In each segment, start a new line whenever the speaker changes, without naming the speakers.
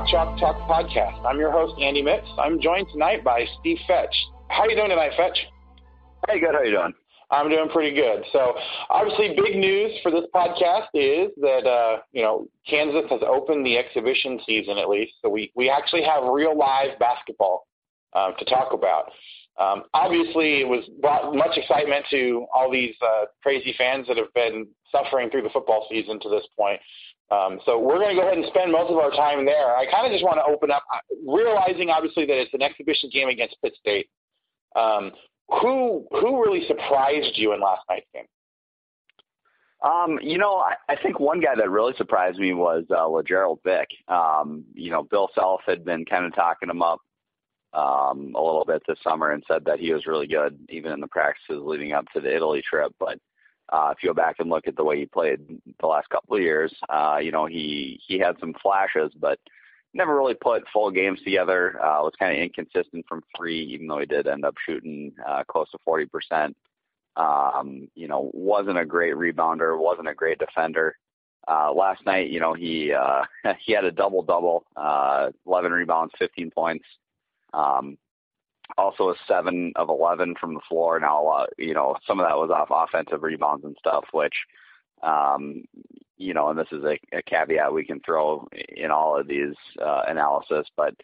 Back to the Rock Chalk Talk podcast. I'm your host Andy Mitz. I'm joined tonight by Steve Fetch. How you doing tonight, Fetch?
Hey, good. How you doing?
I'm doing pretty good. So, obviously, big news for this podcast is that uh, you know Kansas has opened the exhibition season at least. So we we actually have real live basketball um, to talk about. Um, obviously, it was brought much excitement to all these uh, crazy fans that have been suffering through the football season to this point. Um, so we're going to go ahead and spend most of our time there. I kind of just want to open up, realizing obviously that it's an exhibition game against Pitt State. Um, who who really surprised you in last night's game?
Um, you know, I, I think one guy that really surprised me was uh, Lagerald Vick. Um, you know, Bill Self had been kind of talking him up um, a little bit this summer and said that he was really good, even in the practices leading up to the Italy trip. But uh, if you go back and look at the way he played the last couple of years, uh, you know, he he had some flashes, but never really put full games together. Uh, was kind of inconsistent from three, even though he did end up shooting uh, close to 40%. Um, you know, wasn't a great rebounder, wasn't a great defender. Uh, last night, you know, he uh, he had a double double, uh, 11 rebounds, 15 points. Um, also a seven of 11 from the floor. Now, uh, you know, some of that was off offensive rebounds and stuff, which, um, you know, and this is a, a caveat we can throw in all of these uh, analysis, but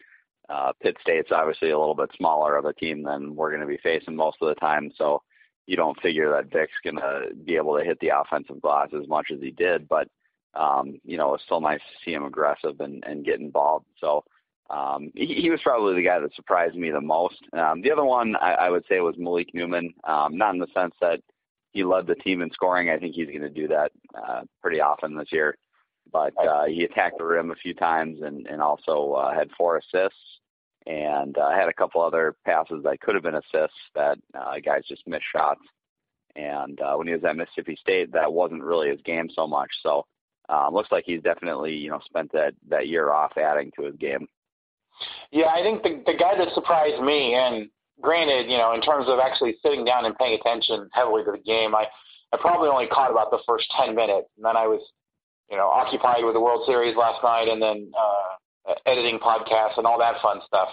uh, Pitt State's obviously a little bit smaller of a team than we're going to be facing most of the time. So you don't figure that Vick's going to be able to hit the offensive glass as much as he did, but, um, you know, it's still nice to see him aggressive and, and get involved. So, um, he, he was probably the guy that surprised me the most. Um, the other one I, I would say was Malik Newman, um, not in the sense that he led the team in scoring. I think he's going to do that uh, pretty often this year. But uh, he attacked the rim a few times and, and also uh, had four assists and uh, had a couple other passes that could have been assists that uh, guys just missed shots. And uh, when he was at Mississippi State, that wasn't really his game so much. So uh, looks like he's definitely you know spent that that year off adding to his game.
Yeah, I think the the guy that surprised me, and granted, you know, in terms of actually sitting down and paying attention heavily to the game, I I probably only caught about the first ten minutes, and then I was, you know, occupied with the World Series last night, and then uh, editing podcasts and all that fun stuff.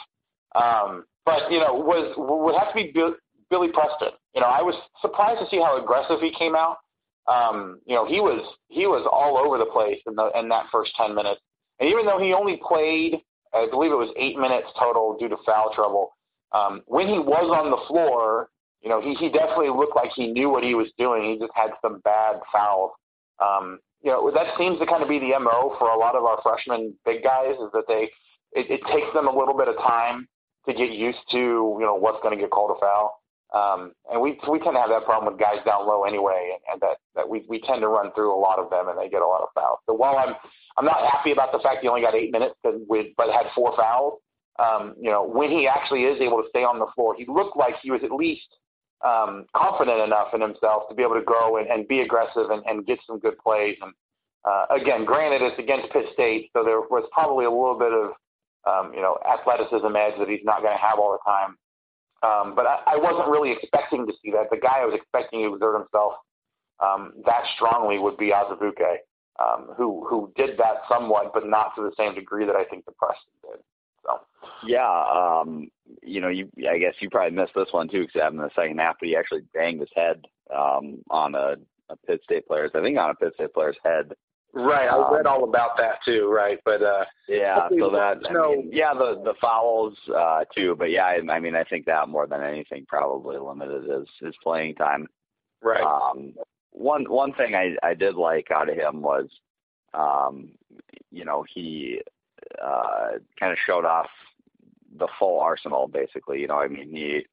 Um, but you know, was would have to be Bill, Billy Preston. You know, I was surprised to see how aggressive he came out. Um, you know, he was he was all over the place in the in that first ten minutes, and even though he only played I believe it was eight minutes total due to foul trouble. Um, when he was on the floor, you know, he, he definitely looked like he knew what he was doing. He just had some bad fouls. Um, you know, that seems to kind of be the MO for a lot of our freshman big guys is that they, it, it takes them a little bit of time to get used to, you know, what's going to get called a foul. Um, and we we tend to have that problem with guys down low anyway, and, and that that we we tend to run through a lot of them, and they get a lot of fouls. So while I'm I'm not happy about the fact he only got eight minutes, but had four fouls. Um, you know, when he actually is able to stay on the floor, he looked like he was at least um, confident enough in himself to be able to go and, and be aggressive and, and get some good plays. And uh, again, granted, it's against Pitt State, so there was probably a little bit of um, you know athleticism edge that he's not going to have all the time. Um, but I, I wasn't really expecting to see that. The guy I was expecting to exert himself um, that strongly would be Azubuike, um, who who did that somewhat, but not to the same degree that I think the Preston did. So.
Yeah, um, you know, you I guess you probably missed this one too, because in the second half, but he actually banged his head um, on a, a Pitt State player's, I think on a Pitt State player's head
Right, I read um, all about that too. Right, but uh,
yeah, so that I mean, yeah, the the fouls uh, too, but yeah, I, I mean, I think that more than anything probably limited his his playing time.
Right.
Um, one one thing I I did like out of him was, um, you know, he uh, kind of showed off the full arsenal basically. You know, I mean, he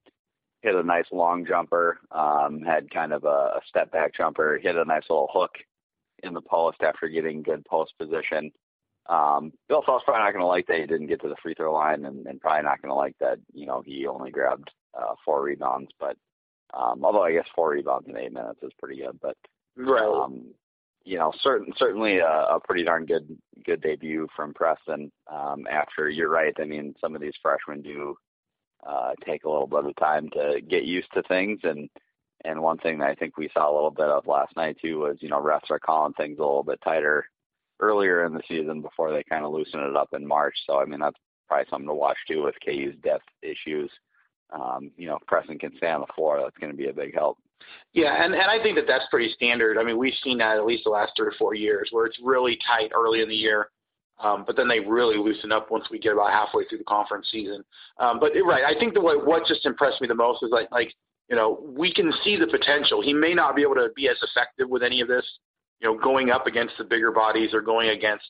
hit a nice long jumper, um, had kind of a, a step back jumper, hit a nice little hook in the post after getting good post position. Um, Bill Self's probably not going to like that he didn't get to the free throw line, and, and probably not going to like that you know he only grabbed uh, four rebounds. But um, although I guess four rebounds in eight minutes is pretty good, but
right.
um, you know, certain certainly a, a pretty darn good good debut from Preston. Um, after you're right, I mean, some of these freshmen do uh, take a little bit of time to get used to things, and and one thing that I think we saw a little bit of last night too was you know refs are calling things a little bit tighter earlier in the season before they kind of loosen it up in March. So I mean that's probably something to watch too with KU's depth issues. Um, you know, if Preston can stay on the floor, that's going to be a big help.
Yeah, and, and I think that that's pretty standard. I mean, we've seen that at least the last three or four years where it's really tight early in the year, um, but then they really loosen up once we get about halfway through the conference season. Um, but right, I think the what, what just impressed me the most is like like you know we can see the potential. He may not be able to be as effective with any of this, you know, going up against the bigger bodies or going against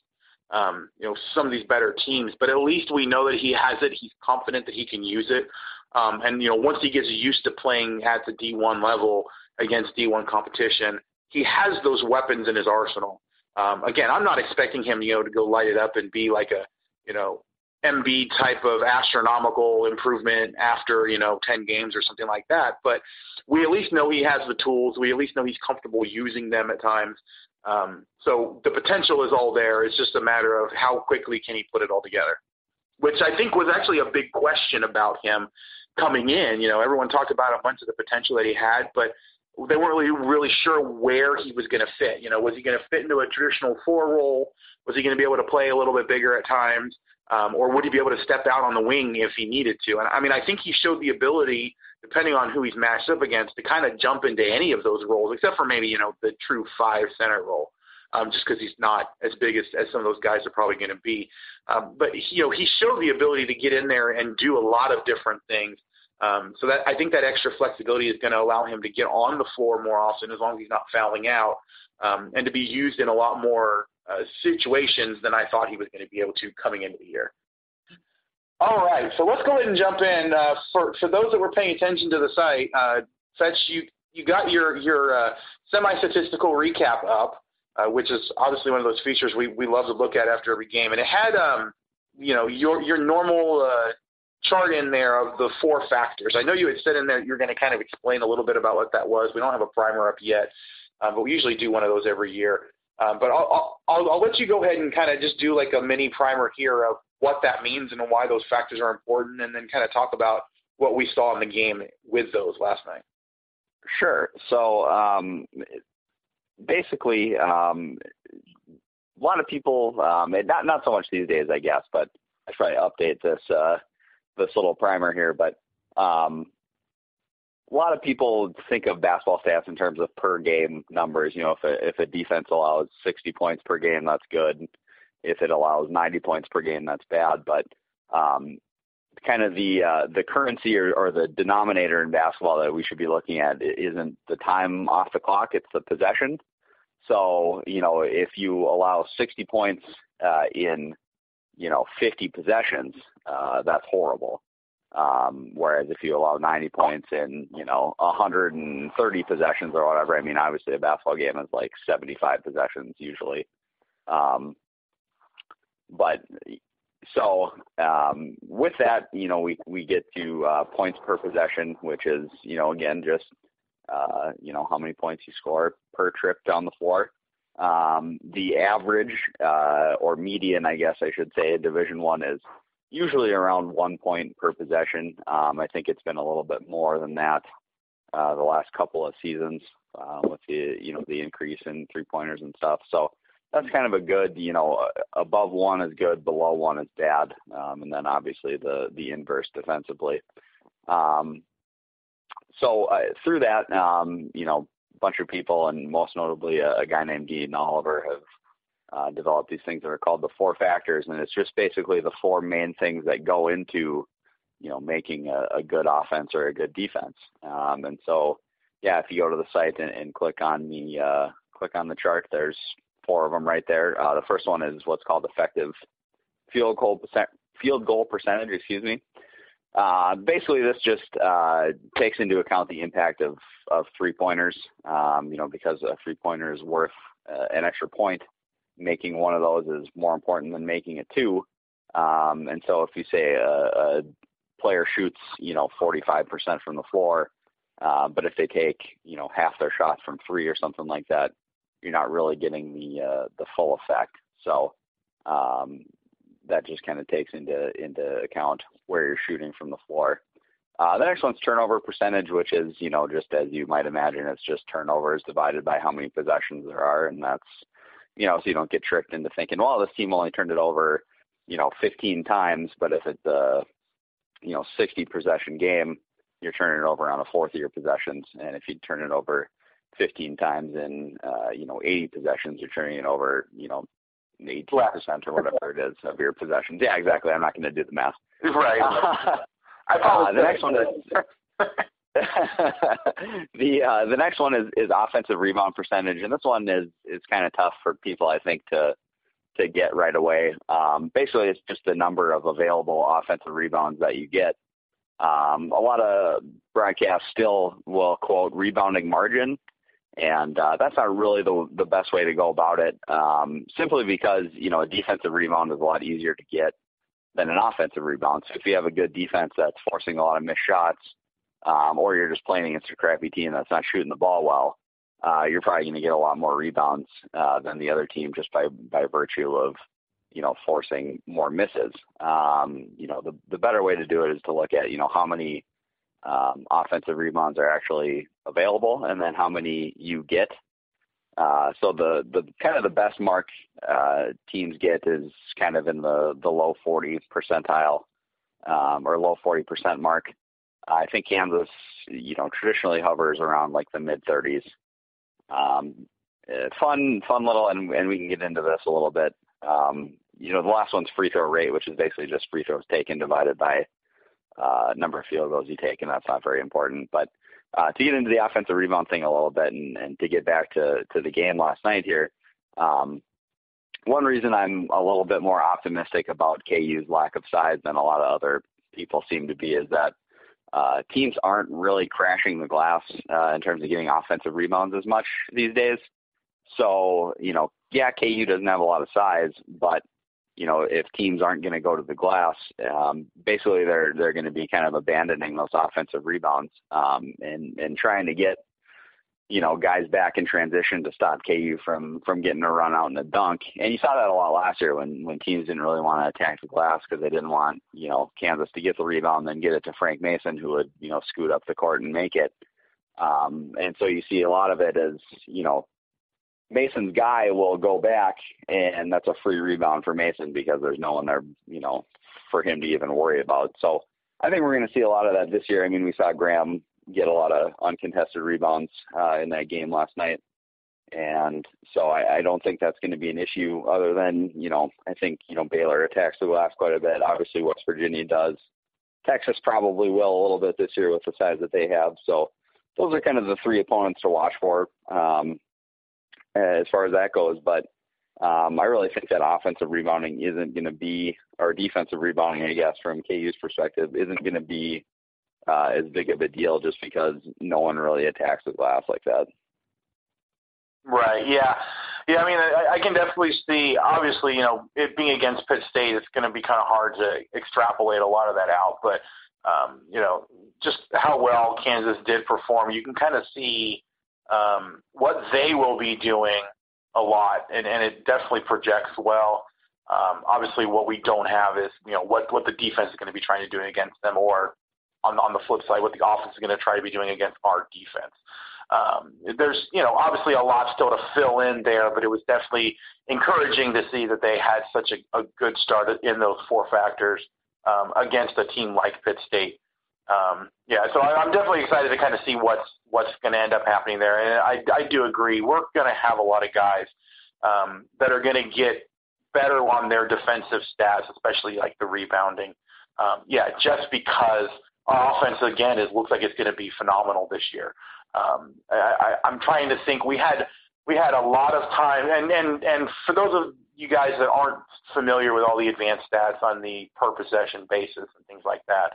um, you know some of these better teams, but at least we know that he has it. He's confident that he can use it. Um, and you know, once he gets used to playing at the D1 level against D1 competition, he has those weapons in his arsenal. Um, again, I'm not expecting him, you know, to go light it up and be like a, you know, Embiid type of astronomical improvement after, you know, 10 games or something like that. But we at least know he has the tools. We at least know he's comfortable using them at times. Um, so the potential is all there. It's just a matter of how quickly can he put it all together, which I think was actually a big question about him coming in. You know, everyone talked about a bunch of the potential that he had, but they weren't really really sure where he was going to fit. You know, was he going to fit into a traditional four role? Was he going to be able to play a little bit bigger at times, um, or would he be able to step out on the wing if he needed to? And I mean, I think he showed the ability, depending on who he's matched up against, to kind of jump into any of those roles, except for maybe you know the true five center role. Um, just because he's not as big as, as some of those guys are probably going to be. Um, but he, you know, he showed the ability to get in there and do a lot of different things. Um, so that I think that extra flexibility is going to allow him to get on the floor more often, as long as he's not fouling out, um, and to be used in a lot more uh, situations than I thought he was going to be able to coming into the year. All right, so let's go ahead and jump in. Uh, for for those that were paying attention to the site, uh, Fetch, you you got your your uh, semi-statistical recap up, uh, which is obviously one of those features we we love to look at after every game, and it had um you know your your normal uh, chart in there of the four factors. I know you had said in there you're going to kind of explain a little bit about what that was. We don't have a primer up yet, uh, but we usually do one of those every year. Um, but I'll, I'll, I'll let you go ahead and kind of just do like a mini primer here of what that means and why those factors are important, and then kind of talk about what we saw in the game with those last night.
Sure. So um, basically, um, a lot of people, um, not not so much these days, I guess, but I try to update this uh, this little primer here, but um, a lot of people think of basketball stats in terms of per game numbers. You know, if a, if a defense allows 60 points per game, that's good. If it allows 90 points per game, that's bad. But um, kind of the uh, the currency or, or the denominator in basketball that we should be looking at isn't the time off the clock; it's the possession. So you know, if you allow 60 points uh, in you know 50 possessions, uh, that's horrible. Um, whereas if you allow 90 points in, you know, 130 possessions or whatever, I mean, obviously a basketball game is like 75 possessions usually. Um, but so um, with that, you know, we we get to uh, points per possession, which is, you know, again just uh, you know how many points you score per trip down the floor. Um, the average uh, or median, I guess I should say, Division One is usually around one point per possession. Um, I think it's been a little bit more than that uh, the last couple of seasons uh, with the you know the increase in three pointers and stuff. So that's kind of a good you know above one is good, below one is bad, um, and then obviously the the inverse defensively. Um, so uh, through that, um, you know, a bunch of people and most notably a, a guy named Dean Oliver have uh, developed these things that are called the four factors, and it's just basically the four main things that go into, you know, making a, a good offense or a good defense. Um, and so, yeah, if you go to the site and, and click on the uh, click on the chart, there's four of them right there. Uh, the first one is what's called effective field goal percent, field goal percentage. Excuse me. Uh, basically, this just uh, takes into account the impact of, of three pointers. Um, you know, because a three pointer is worth uh, an extra point making one of those is more important than making a two. Um, and so if you say a, a player shoots, you know, 45% from the floor, uh, but if they take, you know, half their shots from three or something like that, you're not really getting the uh, the full effect. So um, that just kind of takes into into account where you're shooting from the floor. Uh, the next one's turnover percentage, which is you know just as you might imagine, it's just turnovers divided by how many possessions there are, and that's you know so you don't get tricked into thinking, well, this team only turned it over you know 15 times, but if it's a you know 60 possession game, you're turning it over on a fourth of your possessions, and if you turn it over 15 times in uh, you know 80 possessions, you're turning it over you know 18 percent or whatever it is of your possessions. Yeah, exactly. I'm not going to do the math.
Right.
I uh, the next one is. the uh, the next one is, is offensive rebound percentage, and this one is is kind of tough for people I think to to get right away. Um, basically, it's just the number of available offensive rebounds that you get. Um, a lot of broadcasts still will quote rebounding margin, and uh, that's not really the the best way to go about it. Um, simply because you know a defensive rebound is a lot easier to get than an offensive rebound. So if you have a good defense that's forcing a lot of missed shots, um, or you're just playing against a crappy team that's not shooting the ball well, uh, you're probably going to get a lot more rebounds uh, than the other team just by by virtue of you know forcing more misses. Um, you know the the better way to do it is to look at you know how many um, offensive rebounds are actually available, and then how many you get. Uh, so the the kind of the best mark uh, teams get is kind of in the the low 40 percentile um, or low 40 percent mark. I think Kansas, you know, traditionally hovers around like the mid 30s. Um, uh, fun, fun little, and, and we can get into this a little bit. Um, you know, the last one's free throw rate, which is basically just free throws taken divided by uh, number of field goals you take, and that's not very important. But uh, to get into the offensive rebound thing a little bit, and, and to get back to to the game last night here, um, one reason I'm a little bit more optimistic about KU's lack of size than a lot of other people seem to be is that uh, teams aren't really crashing the glass uh, in terms of getting offensive rebounds as much these days. So, you know, yeah, KU doesn't have a lot of size, but you know, if teams aren't going to go to the glass, um, basically they're they're going to be kind of abandoning those offensive rebounds um, and and trying to get you know, guys back in transition to stop KU from from getting a run out in a dunk. And you saw that a lot last year when when teams didn't really want to attack the glass because they didn't want you know Kansas to get the rebound and then get it to Frank Mason who would you know scoot up the court and make it. Um, and so you see a lot of it as you know Mason's guy will go back and that's a free rebound for Mason because there's no one there you know for him to even worry about. So I think we're going to see a lot of that this year. I mean, we saw Graham get a lot of uncontested rebounds uh, in that game last night. And so I, I don't think that's going to be an issue other than, you know, I think, you know, Baylor attacks the glass quite a bit. Obviously West Virginia does. Texas probably will a little bit this year with the size that they have. So those are kind of the three opponents to watch for um, as far as that goes. But um, I really think that offensive rebounding isn't going to be, or defensive rebounding, I guess, from KU's perspective, isn't going to be uh, as big of a deal just because no one really attacks the glass like that.
Right. Yeah. Yeah. I mean, I, I can definitely see. Obviously, you know, it being against Pitt State, it's going to be kind of hard to extrapolate a lot of that out. But um, you know, just how well Kansas did perform, you can kind of see um, what they will be doing a lot, and, and it definitely projects well. Um, obviously, what we don't have is you know what what the defense is going to be trying to do against them, or on, on the flip side, what the offense is going to try to be doing against our defense. Um, there's, you know, obviously a lot still to fill in there, but it was definitely encouraging to see that they had such a, a good start in those four factors um, against a team like Pitt State. Um, yeah, so I, I'm definitely excited to kind of see what's what's going to end up happening there. And I, I do agree, we're going to have a lot of guys um, that are going to get better on their defensive stats, especially like the rebounding. Um, yeah, just because our offense again is looks like it's going to be phenomenal this year. Um, I, I, I'm trying to think. We had we had a lot of time, and and and for those of you guys that aren't familiar with all the advanced stats on the per possession basis and things like that,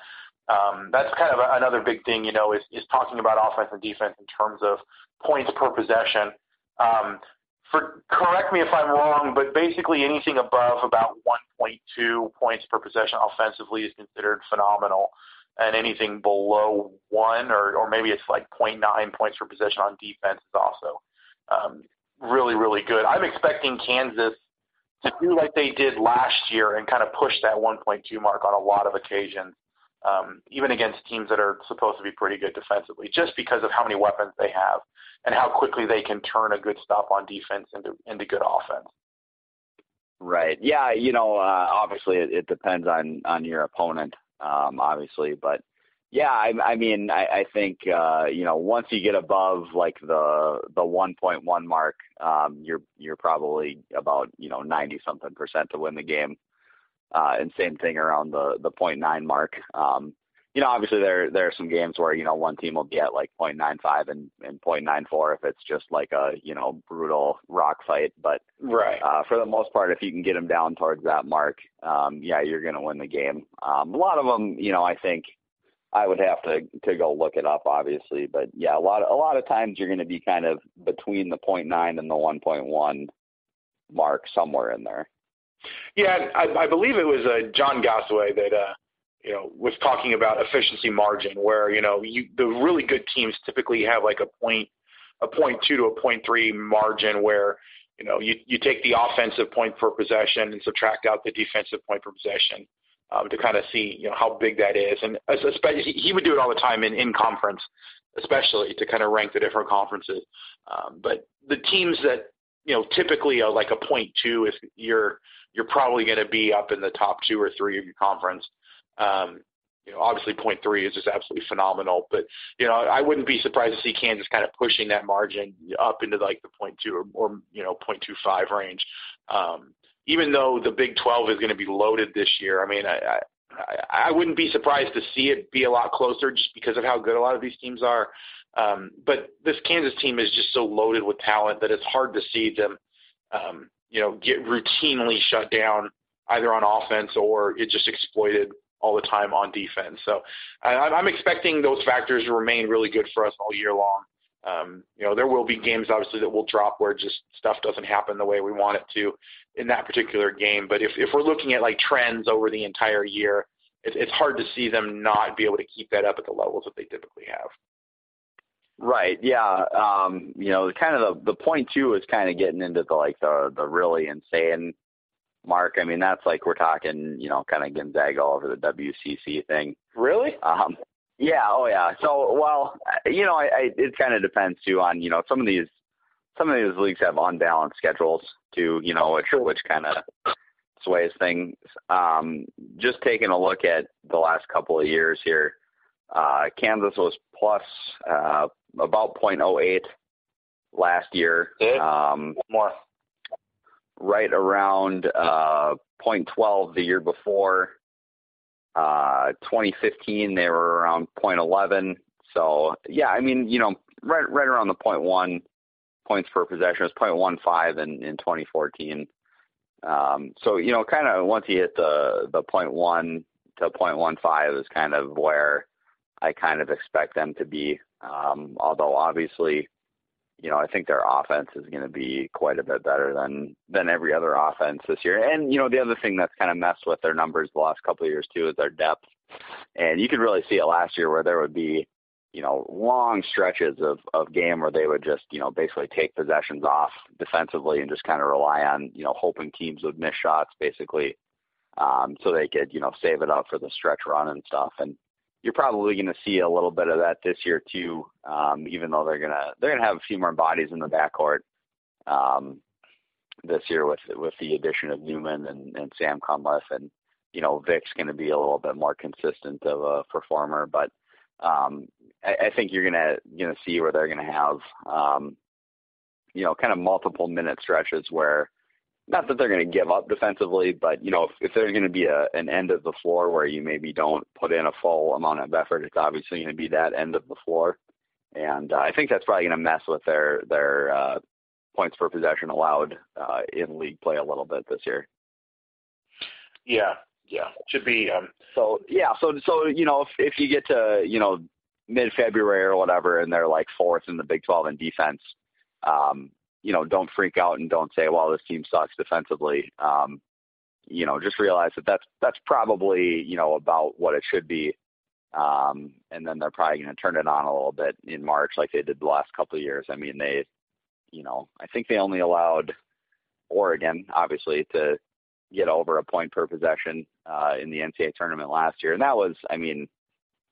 um, that's kind of another big thing. You know, is is talking about offense and defense in terms of points per possession. Um, for correct me if I'm wrong, but basically anything above about 1.2 points per possession offensively is considered phenomenal, and anything below one or or maybe it's like 0.9 points per possession on defense is also um, really really good. I'm expecting Kansas to do like they did last year and kind of push that 1.2 mark on a lot of occasions, um, even against teams that are supposed to be pretty good defensively, just because of how many weapons they have and how quickly they can turn a good stop on defense into into good offense.
Right. Yeah. You know, uh, obviously it, it depends on on your opponent, um, obviously, but yeah, I, I mean, I, I think uh, you know once you get above like the the 1.1 mark, um, you're you're probably about you know 90 something percent to win the game, and same thing around the the 0.9 mark. Um, you know, obviously there there are some games where you know one team will be at like 0.95 and and 0.94 if it's just like a you know brutal rock fight. But
right
uh, for the most part, if you can get them down towards that mark, um, yeah, you're going to win the game. Um, a lot of them, you know, I think I would have to to go look it up, obviously. But yeah, a lot of, a lot of times you're going to be kind of between the 0.9 and the 1.1 mark, somewhere in there.
Yeah, I, I believe it was uh, John Gasaway that. Uh you know, was talking about efficiency margin, where you know you, the really good teams typically have like a point, a point two to a point three margin, where you know you you take the offensive point per possession and subtract out the defensive point per possession um, to kind of see you know how big that is, and especially he would do it all the time in in conference, especially to kind of rank the different conferences. Um, but the teams that you know typically are like a point two, if you're you're probably going to be up in the top two or three of your conference. Um, you know, obviously point three is just absolutely phenomenal, but you know, I wouldn't be surprised to see Kansas kind of pushing that margin up into like the point two or, or you know, point two five range. Um, even though the Big 12 is going to be loaded this year, I mean, I, I, I wouldn't be surprised to see it be a lot closer just because of how good a lot of these teams are. Um, but this Kansas team is just so loaded with talent that it's hard to see them, um, you know, get routinely shut down either on offense or it just exploited all the time on defense. So I, I'm expecting those factors to remain really good for us all year long. Um, you know, there will be games obviously that will drop where just stuff doesn't happen the way we want it to in that particular game. But if, if we're looking at like trends over the entire year, it, it's hard to see them not be able to keep that up at the levels that they typically have.
Right. Yeah. Um, you know, kind of the the point too is kind of getting into the like the the really insane mark. I mean, that's like we're talking, you know, kind of Gonzaga over the WCC thing.
Really?
Um, yeah. Oh, yeah. So, well, you know, I, I it kind of depends too on you know some of these some of these leagues have unbalanced schedules too. You know, which which kind of sways things. Um, just taking a look at the last couple of years here, uh, Kansas was plus uh, about .08 last year.
Um, More
right around uh, 0.12 the year before. Uh, 2015 they were around 0.11. So yeah, I mean you know right right around the 0.1 points per possession. It was 0.15 in in 2014. Um, so you know kind of once you hit the the 0.1 to 0.15 is kind of where I kind of expect them to be. Um, although obviously you know, I think their offense is going to be quite a bit better than than every other offense this year. And you know, the other thing that's kind of messed with their numbers the last couple of years too is their depth. And you could really see it last year where there would be, you know, long stretches of of game where they would just, you know, basically take possessions off defensively and just kind of rely on, you know, hoping teams would miss shots basically, um, so they could, you know, save it up for the stretch run and stuff. And you're probably going to see a little bit of that this year too. Um, even though they're gonna they're gonna have a few more bodies in the backcourt um, this year with with the addition of Newman and, and Sam Cunliffe, and you know Vick's going to be a little bit more consistent of a performer. But um, I, I think you're gonna gonna see where they're gonna have um, you know kind of multiple minute stretches where not that they're going to give up defensively, but you know, if, if there's going to be a, an end of the floor where you maybe don't put in a full amount of effort, it's obviously going to be that end of the floor, and uh, I think that's probably going to mess with their their uh, points per possession allowed uh, in league play a little bit this year.
Yeah, yeah, should be. Um...
So yeah, so so you know, if if you get to you know mid February or whatever, and they're like fourth in the Big 12 in defense, um, you know, don't freak out and don't say, well, this team sucks defensively. Um, you know, just realize that that's that's probably you know about what it should be. Um, and then they're probably going to turn it on a little bit in March, like they did the last couple of years. I mean, they, you know, I think they only allowed Oregon, obviously, to get over a point per possession uh, in the NCAA tournament last year, and that was, I mean,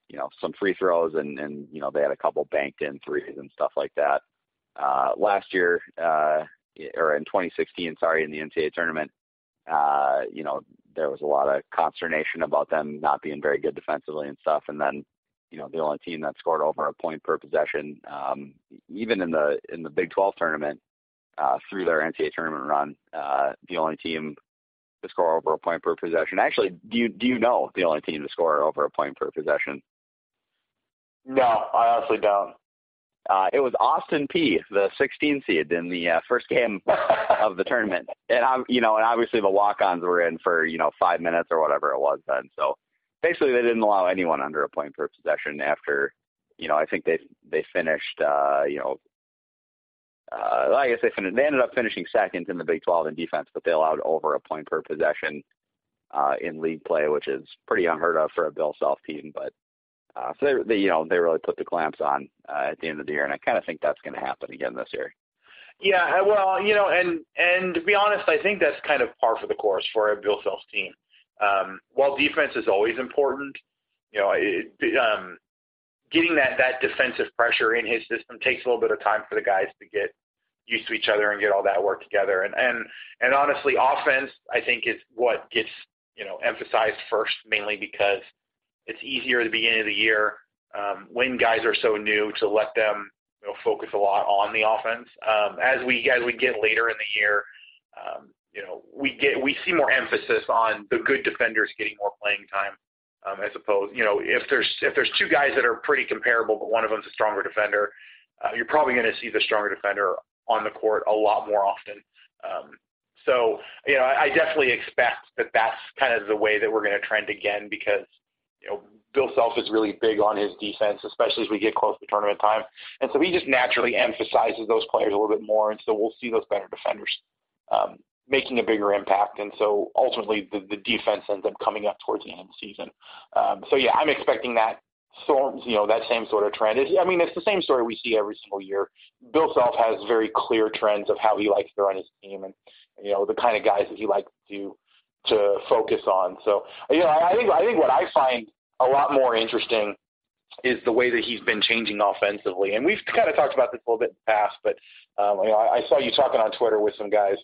you know, some free throws and and you know they had a couple banked in threes and stuff like that. Uh, last year, uh, or in 2016, sorry, in the NCAA tournament, uh, you know, there was a lot of consternation about them not being very good defensively and stuff. And then, you know, the only team that scored over a point per possession, um, even in the in the Big 12 tournament, uh, through their NCAA tournament run, uh, the only team to score over a point per possession. Actually, do you do you know the only team to score over a point per possession?
No, I honestly don't.
Uh, it was Austin Peay, the 16 seed in the uh, first game of the tournament, and I, you know, and obviously the walk-ons were in for you know five minutes or whatever it was then. So basically, they didn't allow anyone under a point per possession after, you know, I think they they finished, uh, you know, uh, I guess they finished. They ended up finishing second in the Big 12 in defense, but they allowed over a point per possession uh, in league play, which is pretty unheard of for a Bill Self team. But uh, so they, they, you know, they really put the clamps on uh, at the end of the year, and I kind of think that's going to happen again this year.
Yeah, well, you know, and and to be honest, I think that's kind of par for the course for a Bill Self team. Um, while defense is always important, you know, it, um, getting that that defensive pressure in his system takes a little bit of time for the guys to get used to each other and get all that work together. And and and honestly, offense I think is what gets you know emphasized first, mainly because it's easier at the beginning of the year um, when guys are so new to let them you know, focus a lot on the offense. Um, as we as we get later in the year, um, you know, we get we see more emphasis on the good defenders getting more playing time, um, as opposed, you know, if there's if there's two guys that are pretty comparable, but one of them's a stronger defender, uh, you're probably going to see the stronger defender on the court a lot more often. Um, so, you know, I, I definitely expect that that's kind of the way that we're going to trend again because you know, Bill Self is really big on his defense, especially as we get close to tournament time. And so he just naturally emphasizes those players a little bit more. And so we'll see those better defenders um, making a bigger impact. And so ultimately the, the defense ends up coming up towards the end of the season. Um, so yeah, I'm expecting that so, you know, that same sort of trend. It's, I mean, it's the same story we see every single year. Bill Self has very clear trends of how he likes to run his team and, you know, the kind of guys that he likes to to focus on. So, you know, I think I think what I find a lot more interesting is the way that he's been changing offensively. And we've kind of talked about this a little bit in the past, but um, you know, I, I saw you talking on Twitter with some guys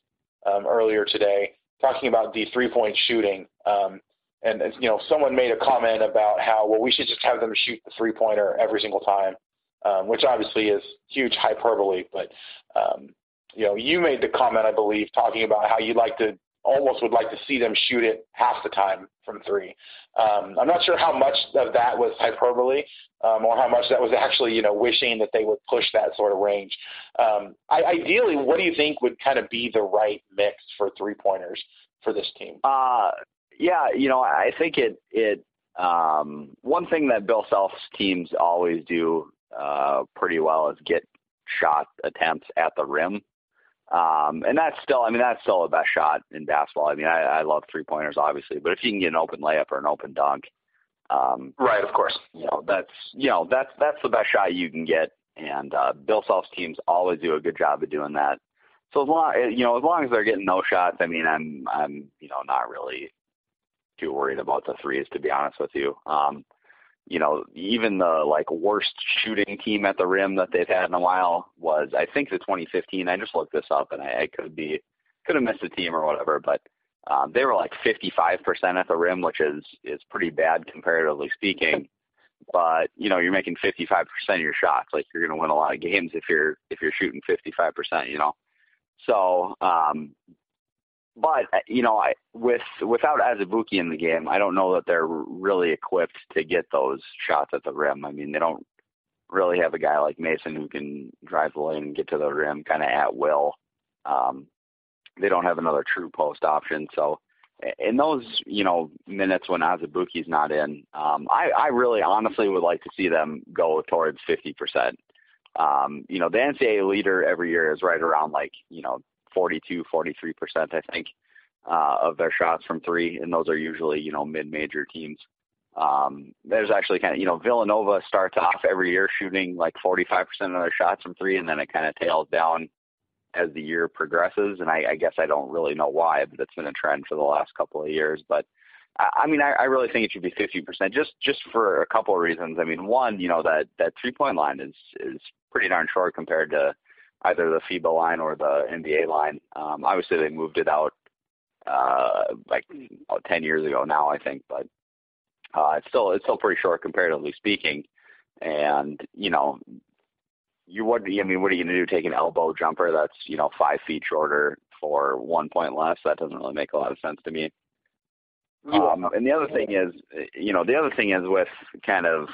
um, earlier today talking about the three-point shooting. Um, and you know, someone made a comment about how well we should just have them shoot the three-pointer every single time, um, which obviously is huge hyperbole. But um, you know, you made the comment, I believe, talking about how you'd like to almost would like to see them shoot it half the time from three. Um, I'm not sure how much of that was hyperbole um, or how much that was actually, you know, wishing that they would push that sort of range. Um, I, ideally, what do you think would kind of be the right mix for three pointers for this team?
Uh, yeah, you know, I think it it um, one thing that Bill Self's teams always do uh, pretty well is get shot attempts at the rim. Um, and that's still, I mean, that's still the best shot in basketball. I mean, I, I love three pointers, obviously, but if you can get an open layup or an open dunk, um,
right, of course,
you know, that's, you know, that's, that's the best shot you can get. And, uh, Bill Self's teams always do a good job of doing that. So as long, you know, as long as they're getting no shots, I mean, I'm, I'm, you know, not really too worried about the threes, to be honest with you. Um, you know, even the like worst shooting team at the rim that they've had in a while was, I think, the 2015. I just looked this up, and I, I could be could have missed a team or whatever, but um, they were like 55% at the rim, which is is pretty bad comparatively speaking. But you know, you're making 55% of your shots. Like you're going to win a lot of games if you're if you're shooting 55%. You know, so um, but uh, you know, I, with without Azubuike in the game, I don't know that they're really equipped to get those shots at the rim. I mean, they don't really have a guy like Mason who can drive the lane and get to the rim kind of at will. Um, they don't have another true post option, so in those you know minutes when Azubuike's not in, um, I, I really honestly would like to see them go towards 50%. Um, you know, the NCAA leader every year is right around like, you know, 42, 43%, I think, uh, of their shots from three. And those are usually, you know, mid-major teams. Um, there's actually kind of, you know, Villanova starts off every year shooting like 45% of their shots from three, and then it kind of tails down as the year progresses. And I, I guess I don't really know why, but it's been a trend for the last couple of years. But I mean, I, I really think it should be 50%, just just for a couple of reasons. I mean, one, you know, that that three point line is is pretty darn short compared to either the FIBA line or the NBA line. Um, obviously, they moved it out uh, like oh, 10 years ago now, I think, but uh, it's still it's still pretty short comparatively speaking. And you know, you what I mean, what are you going to do? Take an elbow jumper that's you know five feet shorter for one point less? That doesn't really make a lot of sense to me. Um, and the other thing is, you know, the other thing is with kind of,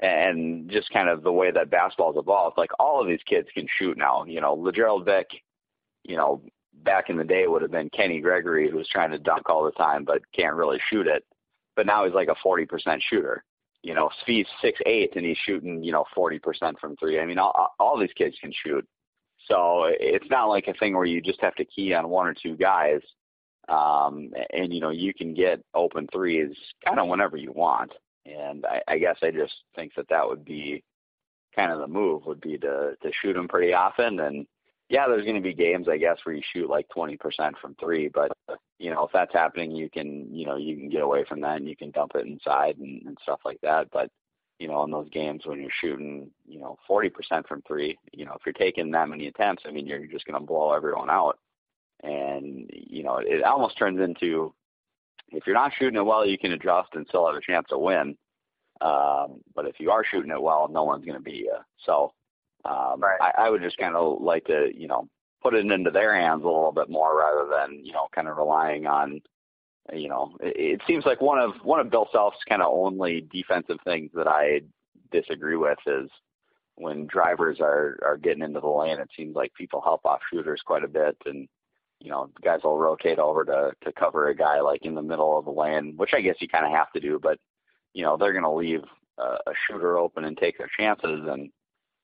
and just kind of the way that basketball's evolved, like all of these kids can shoot now. You know, Lagerald Vick, you know, back in the day would have been Kenny Gregory who was trying to dunk all the time but can't really shoot it. But now he's like a 40% shooter. You know, Svi's six eight and he's shooting, you know, 40% from three. I mean, all, all these kids can shoot. So it's not like a thing where you just have to key on one or two guys um, and you know you can get open threes kind of whenever you want. And I, I guess I just think that that would be kind of the move would be to to shoot them pretty often. And yeah, there's going to be games I guess where you shoot like 20% from three, but you know if that's happening, you can you know you can get away from that and you can dump it inside and, and stuff like that. But you know, in those games when you're shooting, you know, 40% from three, you know, if you're taking that many attempts, I mean, you're just going to blow everyone out and you know it almost turns into if you're not shooting it well, you can adjust and still have a chance to win. Um, but if you are shooting it well, no one's going to beat you. So um, right. I, I would just kind of like to you know put it into their hands a little bit more rather than you know kind of relying on you know it, it seems like one of one of Bill Self's kind of only defensive things that I disagree with is when drivers are are getting into the lane. It seems like people help off shooters quite a bit and you know, guys will rotate over to to cover a guy like in the middle of the lane, which I guess you kind of have to do. But you know, they're going to leave a, a shooter open and take their chances. And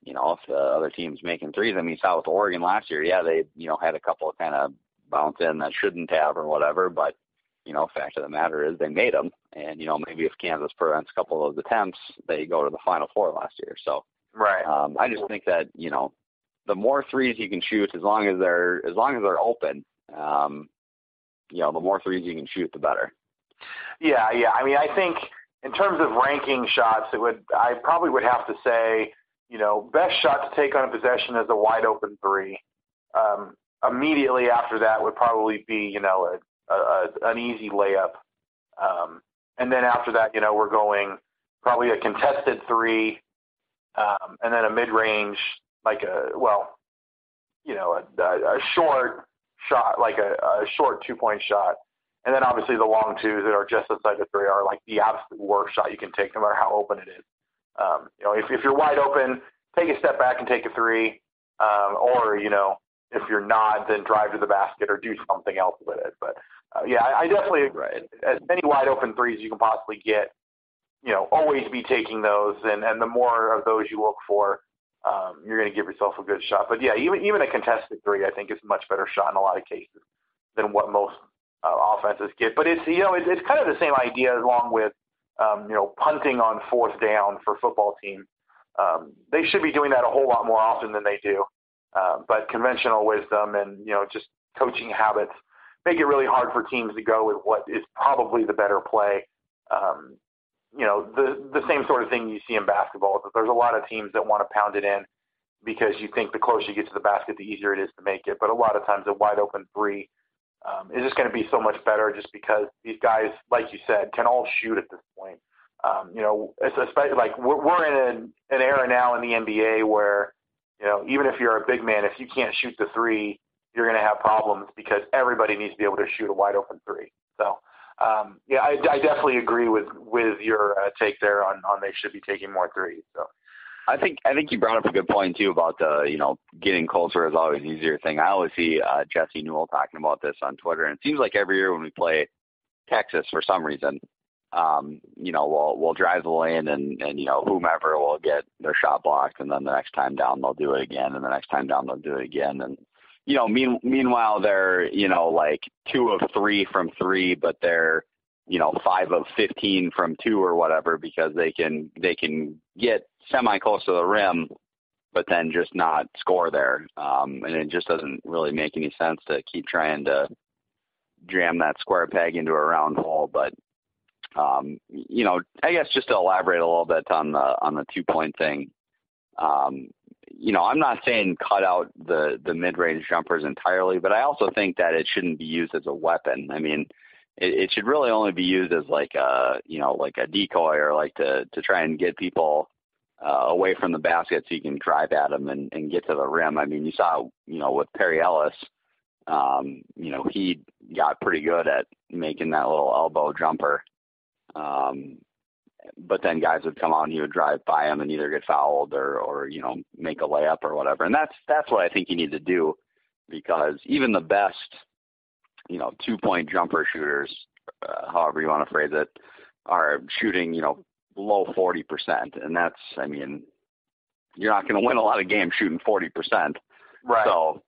you know, if the other team's making threes, I mean, saw with Oregon last year, yeah, they you know had a couple of kind of bounce in that shouldn't have or whatever, but you know, fact of the matter is they made them. And you know, maybe if Kansas prevents a couple of those attempts, they go to the Final Four last year. So
right,
um, I just think that you know the more threes you can shoot, as long as they're as long as they're open, um, you know, the more threes you can shoot, the better.
Yeah, yeah. I mean, I think in terms of ranking shots, it would I probably would have to say, you know, best shot to take on a possession is a wide open three. Um, immediately after that would probably be, you know, a, a, an easy layup. Um, and then after that, you know, we're going probably a contested three, um, and then a mid range, like a well, you know, a, a short shot, like a, a short two point shot. And then obviously the long twos that are just outside the three are like the absolute worst shot you can take, no matter how open it is. Um, you know, if, if you're wide open, take a step back and take a three, um, or you know, if you're not, then drive to the basket or do something else with it. But uh, yeah, I, I definitely
right.
as many wide open threes you can possibly get. You know, always be taking those, and and the more of those you look for, um, you're going to give yourself a good shot. But yeah, even even a contested three, I think, is a much better shot in a lot of cases than what most uh, offenses get. But it's you know it's, it's kind of the same idea along with um, you know punting on fourth down for football teams. Um, they should be doing that a whole lot more often than they do. Uh, but conventional wisdom and you know just coaching habits make it really hard for teams to go with what is probably the better play. Um, you know, the the same sort of thing you see in basketball. That there's a lot of teams that want to pound it in because you think the closer you get to the basket, the easier it is to make it. But a lot of times, a wide open three um, is just going to be so much better, just because these guys, like you said, can all shoot at this point. Um, you know, especially like we're, we're in an, an era now in the NBA where, you know, even if you're a big man, if you can't shoot the three, you're going to have problems because everybody needs to be able to shoot a wide open three. So um, yeah, I, I definitely agree with with your uh, take there on on they should be taking more threes. So.
I think I think you brought up a good point too about the you know getting closer is always easier thing. I always see uh, Jesse Newell talking about this on Twitter, and it seems like every year when we play Texas for some reason, um, you know, we'll we'll drive the lane and and you know whomever will get their shot blocked, and then the next time down they'll do it again, and the next time down they'll do it again, and you know, mean, meanwhile they're you know like two of three from three, but they're you know five of fifteen from two or whatever because they can they can get semi close to the rim, but then just not score there, um, and it just doesn't really make any sense to keep trying to jam that square peg into a round hole, but um, you know, I guess just to elaborate a little bit on the on the two point thing. Um, you know, I'm not saying cut out the the mid range jumpers entirely, but I also think that it shouldn't be used as a weapon. I mean, it, it should really only be used as like a you know like a decoy or like to to try and get people uh, away from the basket so you can drive at them and, and get to the rim. I mean, you saw you know with Perry Ellis, um, you know he got pretty good at making that little elbow jumper. Um, but then guys would come out and he would drive by him and either get fouled or, or, you know, make a layup or whatever. And that's, that's what I think you need to do because even the best, you know, two point jumper shooters, uh, however you want to phrase it, are shooting, you know, below 40%. And that's, I mean, you're not going to win a lot of games shooting 40%.
Right.
So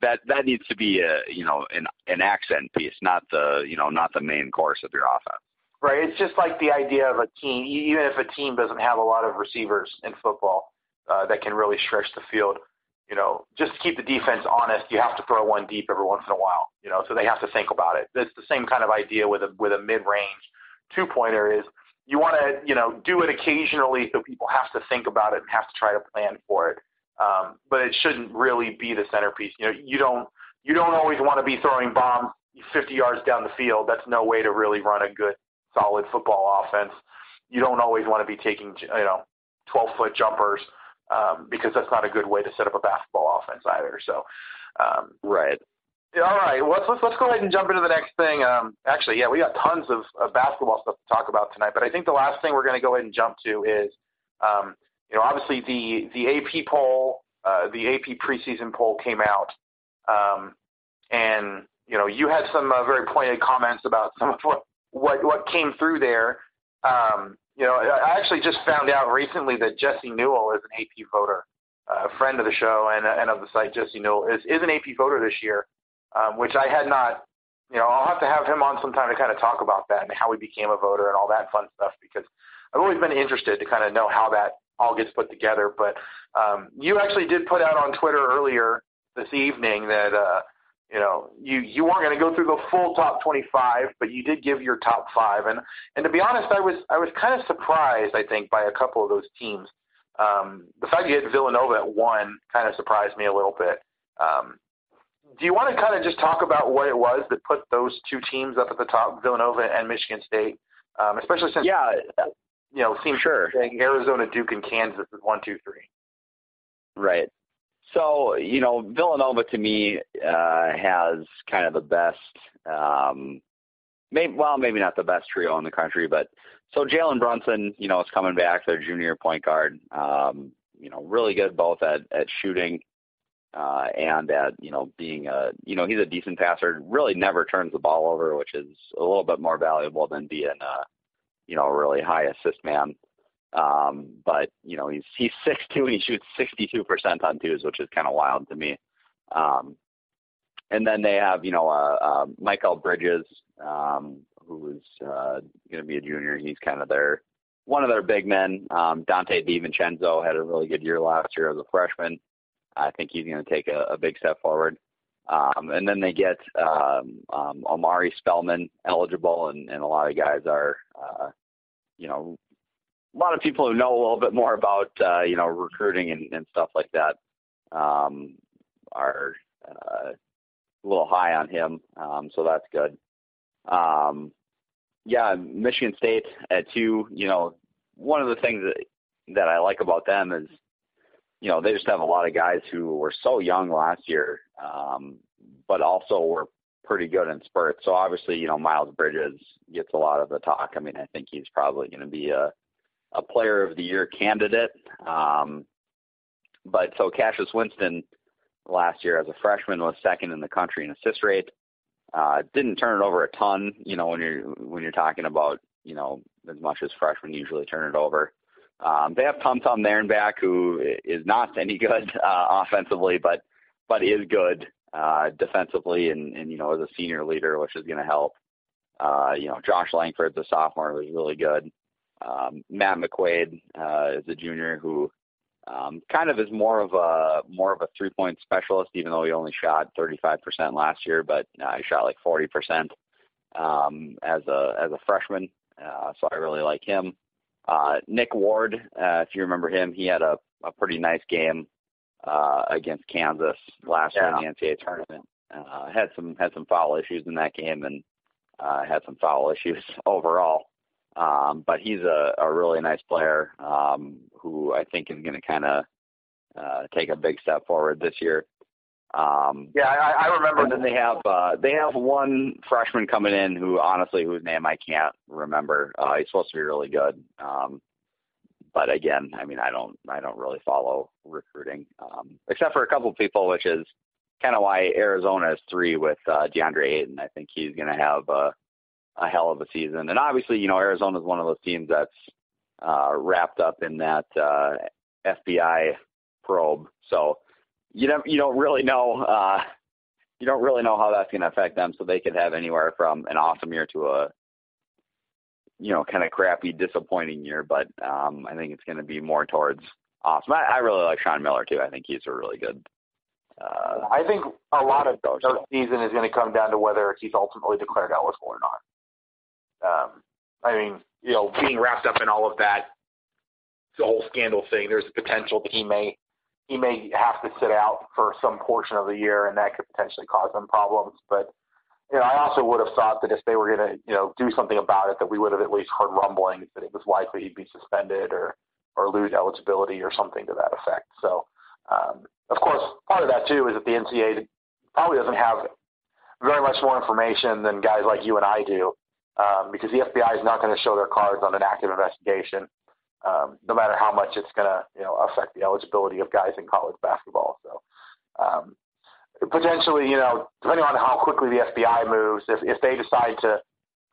that, that needs to be a, you know, an, an accent piece, not the, you know, not the main course of your offense.
Right. It's just like the idea of a team, even if a team doesn't have a lot of receivers in football uh, that can really stretch the field. You know, just to keep the defense honest, you have to throw one deep every once in a while. You know, so they have to think about it. It's the same kind of idea with a with a mid range two pointer is you want to you know do it occasionally so people have to think about it and have to try to plan for it. Um, but it shouldn't really be the centerpiece. You know, you don't you don't always want to be throwing bombs 50 yards down the field. That's no way to really run a good solid football offense. You don't always want to be taking you know 12 foot jumpers um, because that's not a good way to set up a basketball offense either. So um,
right.
All right, well, let's, let's let's go ahead and jump into the next thing. Um, actually, yeah, we got tons of, of basketball stuff to talk about tonight, but I think the last thing we're going to go ahead and jump to is, um, you know, obviously the the AP poll, uh, the AP preseason poll came out, um, and you know, you had some uh, very pointed comments about some of what what what came through there. Um, you know, I actually just found out recently that Jesse Newell is an AP voter, a uh, friend of the show and and of the site. Jesse Newell is is an AP voter this year, um, which I had not. You know, I'll have to have him on sometime to kind of talk about that and how he became a voter and all that fun stuff because I've always been interested to kind of know how that all gets put together. But um, you actually did put out on Twitter earlier this evening that uh, you know, you you weren't going to go through the full top 25, but you did give your top five. And and to be honest, I was I was kind of surprised. I think by a couple of those teams. Um, the fact you had Villanova at one kind of surprised me a little bit. Um, do you want to kind of just talk about what it was that put those two teams up at the top, Villanova and Michigan State, um, especially since
yeah,
you know, seems
sure
Arizona, Duke, and Kansas is one, two, three.
Right. So, you know, Villanova to me uh, has kind of the best, um, maybe, well, maybe not the best trio in the country, but so Jalen Brunson, you know, is coming back, their junior point guard. Um, you know, really good both at at shooting uh, and at you know being a you know he's a decent passer. Really never turns the ball over, which is a little bit more valuable than being a you know really high assist man. Um, but you know, he's he's six two and he shoots sixty two percent on twos, which is kind of wild to me. Um, and then they have you know uh, uh, Mikal Bridges, um, who is uh, going to be a junior. He's kind of their one of their big men. Um, Donte DiVincenzo had a really good year last year as a freshman. I think he's going to take a, a big step forward. Um, and then they get um, um, Omari Spellman eligible, and, and a lot of guys are, uh, you know, a lot of people who know a little bit more about uh, you know recruiting and, and stuff like that um, are uh, a little high on him, um, so that's good. Um, yeah, Michigan State at two. You know, one of the things that that I like about them is, you know, they just have a lot of guys who were so young last year, um, but also were pretty good in spurts. So obviously, you know, Miles Bridges gets a lot of the talk. I mean, I think he's probably going to be a a Player of the Year candidate. Um, but so Cassius Winston last year as a freshman was second in the country in assist rate. Uh, didn't turn it over a ton, you know, when you're when you're talking about you know as much as freshmen usually turn it over. Um, they have Tum Tum there and back, who is not any good uh, offensively, but but is good uh, defensively, and, and you know as a senior leader, which is going to help. Uh, you know, Josh Langford's a sophomore who's really good. Um, Matt McQuaid uh, is a junior who um, kind of is more of a more of a three point specialist, even though he only shot 35% last year, but uh, he shot like 40% um, as a as a freshman. Uh, so I really like him. Uh, Nick Ward, uh, if you remember him, he had a, a pretty nice game uh, against Kansas last yeah. year in the NCAA tournament. Uh, had some had some foul issues in that game and uh, had some foul issues overall. Um, but he's a, a really nice player um, who I think is going to kind of uh, take a big step forward this year. Um,
yeah, I, I remember.
And then they have uh, they have one freshman coming in who honestly whose name I can't remember. Uh, he's supposed to be really good. Um, but again, I mean, I don't I don't really follow recruiting um, except for a couple of people, which is kind of why Arizona is three with uh, DeAndre Ayton. I think he's going to have a a hell of a season. And obviously, you know, Arizona is one of those teams that's uh, wrapped up in that uh, FBI probe. So you don't you don't really know uh, you don't really know how that's going to affect them. So they could have anywhere from an awesome year to a you know kind of crappy, disappointing year. But um, I think it's going to be more towards awesome. I, I really like Sean Miller too. I think he's a really good.
Uh, I think a lot of their season is going to come down to whether he's ultimately declared eligible or not. Um, I mean, you know, being wrapped up in all of that, the whole scandal thing, there's potential that he may he may have to sit out for some portion of the year, and that could potentially cause them problems. But you know, I also would have thought that if they were going to, you know, do something about it, that we would have at least heard rumblings that it was likely he'd be suspended or or lose eligibility or something to that effect. So, um, of course, part of that too is that the NCAA probably doesn't have very much more information than guys like you and I do um, because the FBI is not going to show their cards on an active investigation, um, no matter how much it's going to you know affect the eligibility of guys in college basketball. So um, potentially, you know, depending on how quickly the FBI moves, if if they decide to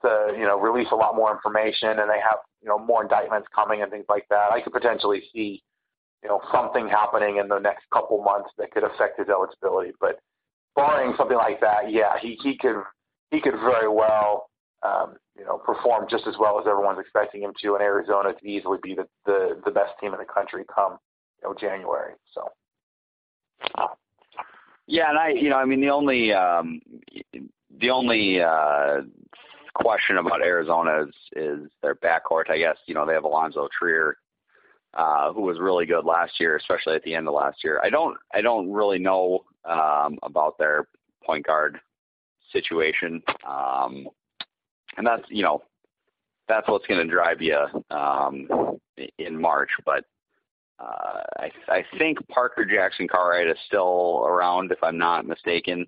to you know release a lot more information and they have you know more indictments coming and things like that, I could potentially see you know something happening in the next couple months that could affect his eligibility. But barring something like that, yeah, he he could he could very well um, you know, perform just as well as everyone's expecting him to, and Arizona to easily be the, the, the best team in the country come you know January. So.
Yeah, and I, you know, I mean, the only um, the only uh, question about Arizona is is their backcourt. I guess you know they have Alonzo Trier, uh, who was really good last year, especially at the end of last year. I don't I don't really know um, about their point guard situation. Um, and that's you know that's what's going to drive you um, in March. But uh, I, I think Parker Jackson Cartwright is still around, if I'm not mistaken.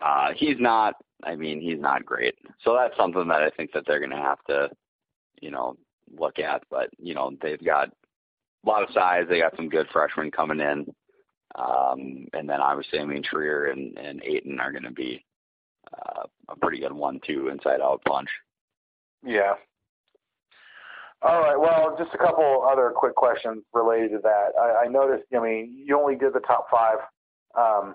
Uh, he's not. I mean, he's not great. So that's something that I think that they're going to have to, you know, look at. But you know, they've got a lot of size. They got some good freshmen coming in. Um, and then obviously, I mean, Trier and, and Ayton are going to be a pretty good one-two inside-out punch.
Yeah. All right. Well, just a couple other quick questions related to that. I, I noticed. I mean, you only did the top five. Um,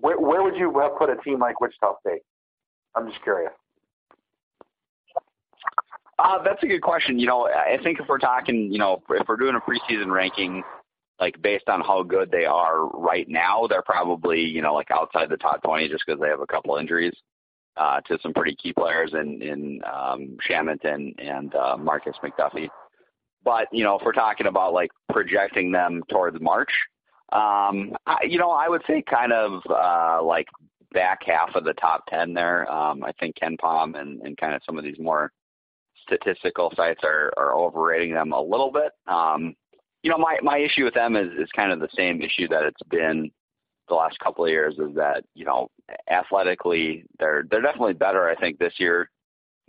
where, where would you have put a team like Wichita State? I'm just curious.
Uh, that's a good question. You know, I think if we're talking, you know, if we're doing a preseason ranking, like based on how good they are right now, they're probably, you know, like outside the top 20 just because they have a couple injuries uh, to some pretty key players in in um, Shamet and and uh, Markis McDuffie. But you know, if we're talking about like projecting them towards March, um, I, you know, I would say kind of uh, like back half of the top ten there. Um, I think KenPom and and kind of some of these more statistical sites are are overrating them a little bit. Um, you know, my my issue with them is is kind of the same issue that it's been the last couple of years is that you know athletically they're they're definitely better I think this year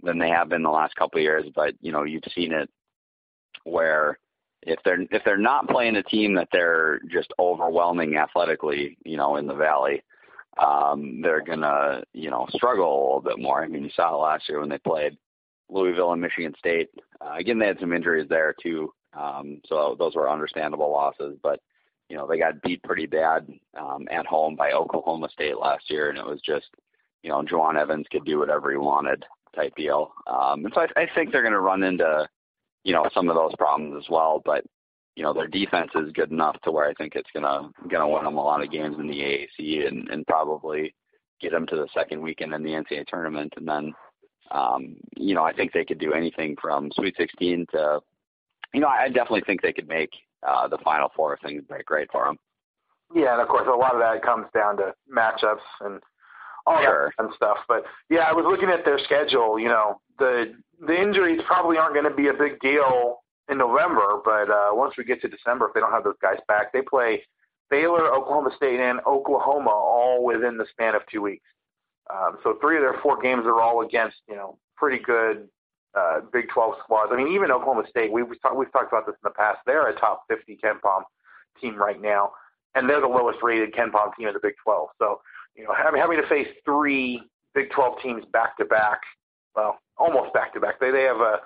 than they have been the last couple of years but you know you've seen it where if they're if they're not playing a team that they're just overwhelming athletically you know in the valley um they're gonna you know struggle a little bit more I mean you saw it last year when they played Louisville and Michigan State. Uh, again, they had some injuries there too, um, so those were understandable losses. But you know, they got beat pretty bad um, at home by Oklahoma State last year, and it was just you know, Jawun Evans could do whatever he wanted type deal. Um, and so I, I think they're going to run into you know some of those problems as well. But you know, their defense is good enough to where I think it's gonna gonna win them a lot of games in the AAC and, and probably get them to the second weekend in the NCAA tournament, and then um, you know, I think they could do anything from Sweet 16 to, you know, I definitely think they could make uh, the Final Four if things break right for them.
Yeah, and of course, a lot of that comes down to matchups and all sure. that and stuff. But yeah, I was looking at their schedule. You know, the the injuries probably aren't going to be a big deal in November, but uh, once we get to December, if they don't have those guys back, they play Baylor, Oklahoma State, and Oklahoma all within the span of two weeks. Um, so three of their four games are all against you know pretty good uh, Big 12 squads. I mean, even Oklahoma State, we've talked we've talked about this in the past. They're a top 50 KenPom team right now, and they're the lowest rated KenPom team in the Big 12. So you know, having having to face three Big 12 teams back to back, well, almost back to back. They they have a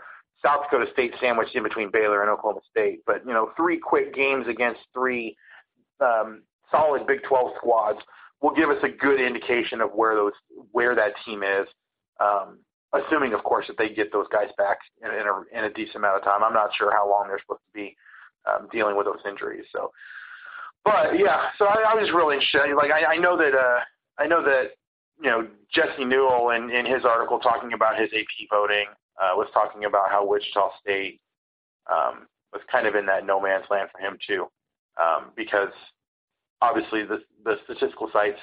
South Dakota State sandwiched in between Baylor and Oklahoma State, but you know, three quick games against three um, solid Big 12 squads will give us a good indication of where those where that team is. Um, assuming, of course, that they get those guys back in, in, a, in a decent amount of time. I'm not sure how long they're supposed to be um, dealing with those injuries. So, but yeah, so I, I was really interested. Like I, I know that uh, I know that you know Jesse Newell in, in his article talking about his AP voting uh, was talking about how Wichita State um, was kind of in that no man's land for him too, um, because obviously the the statistical sites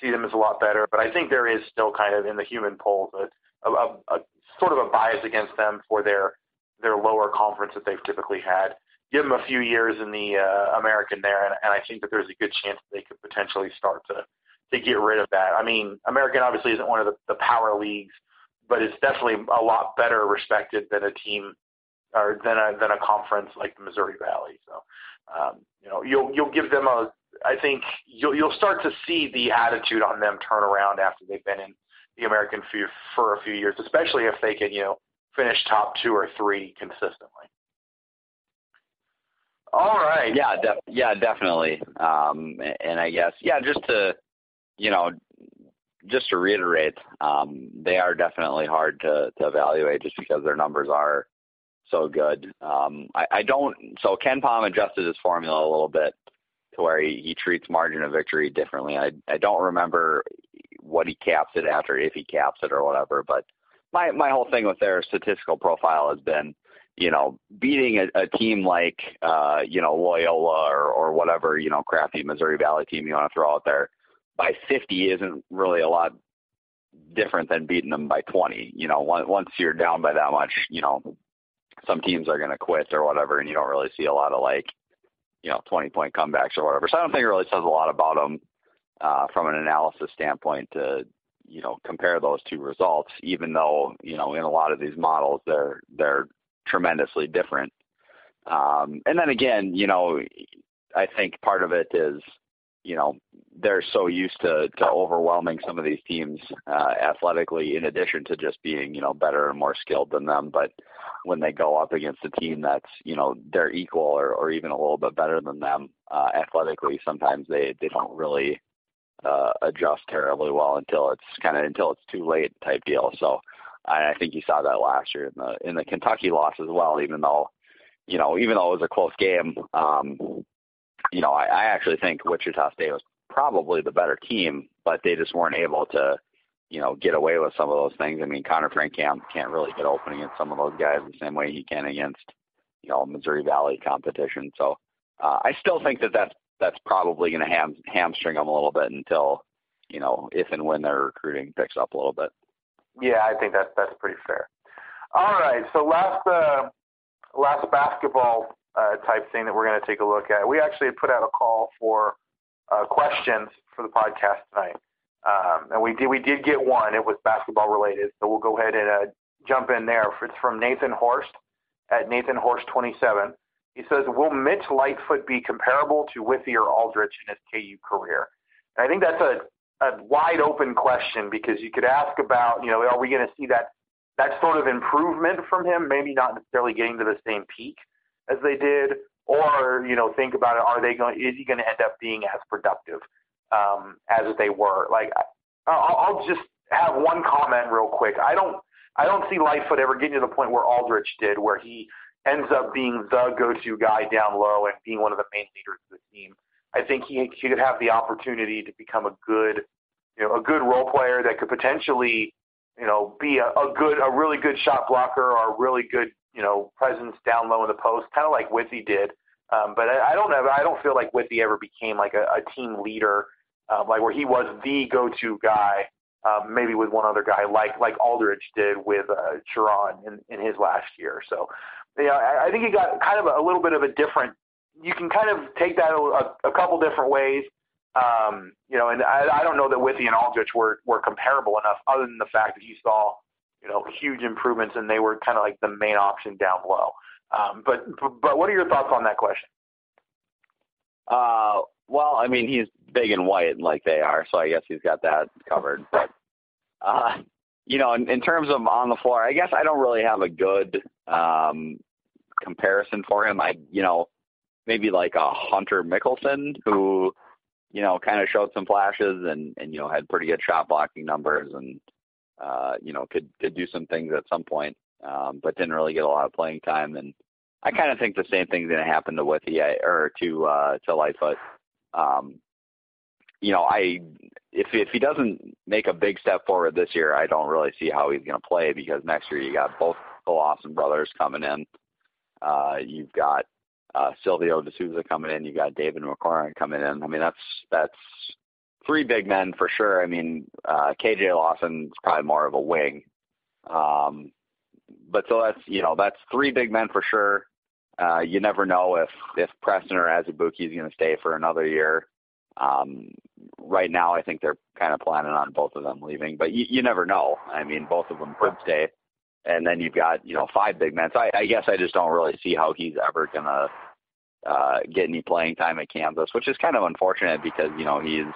see them as a lot better, but I think there is still kind of in the human polls a, a, a, a sort of a bias against them for their their lower conference that they've typically had. Give them a few years in the uh, American there, and, and I think that there's a good chance that they could potentially start to to get rid of that. I mean, American obviously isn't one of the, the power leagues, but it's definitely a lot better respected than a team or than a than a conference like the Missouri Valley. So, um, you know, you'll you'll give them a I think you'll you'll start to see the attitude on them turn around after they've been in the American for for a few years, especially if they can you know finish top two or three consistently. All right.
Yeah, def- yeah, definitely. Um, and I guess yeah, just to you know, just to reiterate, um, they are definitely hard to to evaluate just because their numbers are so good. Um, I, I don't. So KenPom adjusted his formula a little bit to where he, he treats margin of victory differently. I I don't remember what he caps it after, if he caps it or whatever. But my my whole thing with their statistical profile has been, you know, beating a, a team like uh, you know Loyola or or whatever you know crappy Missouri Valley team you want to throw out there by 50 isn't really a lot different than beating them by 20. You know, once you're down by that much, you know, some teams are going to quit or whatever, and you don't really see a lot of like you know 20 point comebacks or whatever. So I don't think it really says a lot about them from an analysis standpoint to you know compare those two results, even though you know in a lot of these models they're they're tremendously different. Um, and then again, you know, I think part of it is you know they're so used to to overwhelming some of these teams uh, athletically, in addition to just being you know better and more skilled than them. But when they go up against a team that's you know they're equal or, or even a little bit better than them uh, athletically, sometimes they they don't really uh, adjust terribly well until it's kind of until it's too late type deal. So I, I think you saw that last year in the in the Kentucky loss as well, even though you know even though it was a close game. Um, you know, I, I actually think Wichita State was probably the better team, but they just weren't able to, you know, get away with some of those things. I mean, Connor Frank can't, can't really get open against some of those guys the same way he can against, you know, Missouri Valley competition. So uh, I still think that that's that's probably going to ham, hamstring them a little bit until, you know, if and when their recruiting picks up a little bit.
Yeah, I think that's that's pretty fair. All right, so last uh, last basketball uh, type thing that we're going to take a look at. We actually put out a call for uh, questions for the podcast tonight, um, and we did we did get one. It was basketball related, so we'll go ahead and uh, jump in there. It's from Nathan Horst at Nathan Horst 27. He says, "Will Mitch Lightfoot be comparable to or Aldrich in his KU career?" And I think that's a a wide open question because you could ask about, you know, are we going to see that that sort of improvement from him, maybe not necessarily getting to the same peak as they did, or you know, think about it: Are they going? Is he going to end up being as productive um, as they were? Like, I'll, I'll just have one comment real quick. I don't, I don't see Lightfoot ever getting to the point where Aldrich did, where he ends up being the go-to guy down low and being one of the main leaders of the team. I think he, he could have the opportunity to become a good, you know, a good role player that could potentially, you know, be a, a good, a really good shot blocker or a really good, you know, presence down low in the post, kind of like Withey did. Um, but I, I don't know. I don't feel like Withey ever became like a, a team leader, uh, like where he was the go-to guy. Um, maybe with one other guy, like like Aldrich did with uh, Sherron in, in his last year. So, yeah, I, I think he got kind of a, a little bit of a different you can kind of take that a, a couple different ways. Um, you know, and I, I don't know that Withey and Aldrich were were comparable enough, other than the fact that you saw, you know, huge improvements and they were kind of like the main option down low. Um, but but what are your thoughts on that question?
Uh, well, I mean, he's big and white like they are, so I guess he's got that covered. But uh, you know, in, in terms of on the floor, I guess I don't really have a good um, comparison for him. I, you know, maybe like a Hunter Mickelson who, you know, kind of showed some flashes and and you know had pretty good shot blocking numbers and uh, you know could could do some things at some point, um, but didn't really get a lot of playing time. And I kind of think the same thing's going to happen to Withey or to uh, to Lightfoot. Um, you know, I if if he doesn't make a big step forward this year, I don't really see how he's going to play because next year you got both the Lawson brothers coming in. Uh, you've got uh, Silvio De Sousa coming in. You've got David McCormack coming in. I mean, that's that's three big men for sure. I mean, uh, KJ Lawson's probably more of a wing. Um, but so that's you know that's three big men for sure. Uh, you never know if if Preston or Azubuike is going to stay for another year. Um, right now, I think they're kind of planning on both of them leaving, but you, you never know. I mean, both of them could stay, and then you've got you know five big men. So I, I guess I just don't really see how he's ever gonna uh, get any playing time at Kansas, which is kind of unfortunate because you know he's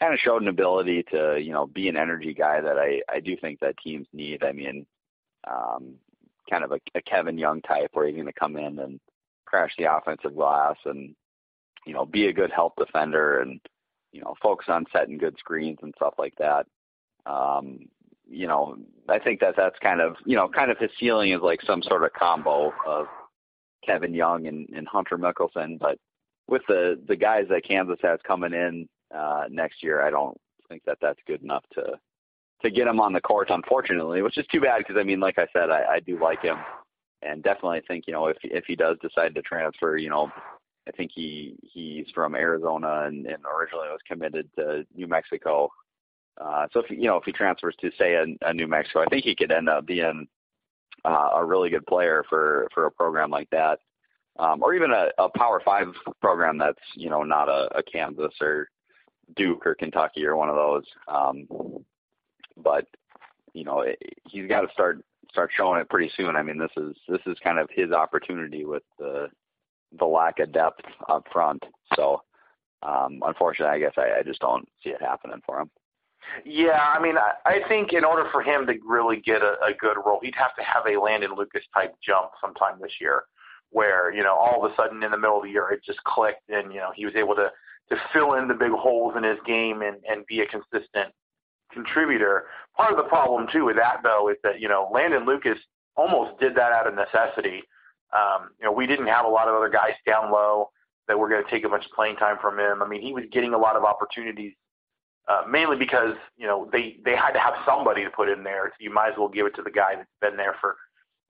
kind of showed an ability to you know be an energy guy that I I do think that teams need. I mean, um, kind of a, a Kevin Young type where he's going to come in and crash the offensive glass and you know be a good help defender and you know focus on setting good screens and stuff like that. Um, you know, I think that that's kind of you know kind of his ceiling is like some sort of combo of Kevin Young and, and Hunter Mickelson. But with the the guys that Kansas has coming in uh, next year, I don't think that that's good enough to to get him on the court. Unfortunately, which is too bad because I mean, like I said, I, I do like him, and definitely think you know if if he does decide to transfer, you know. I think he he's from Arizona and, and originally was committed to New Mexico. Uh, so if you know if he transfers to say a, a New Mexico, I think he could end up being uh, a really good player for for a program like that, um, or even a, a Power Five program that's you know not a, a Kansas or Duke or Kentucky or one of those. Um, but you know it, he's got to start start showing it pretty soon. I mean this is this is kind of his opportunity with the the lack of depth up front. So um, unfortunately, I guess I, I just don't see it happening for him.
Yeah, I mean, I, I think in order for him to really get a, a good role, he'd have to have a Landon Lucas type jump sometime this year, where you know all of a sudden in the middle of the year it just clicked, and you know he was able to to fill in the big holes in his game and and be a consistent contributor. Part of the problem too with that though is that you know Landon Lucas almost did that out of necessity. Um, you know, we didn't have a lot of other guys down low that were going to take a bunch of playing time from him. I mean, he was getting a lot of opportunities uh, mainly because you know they they had to have somebody to put in there. So you might as well give it to the guy that's been there for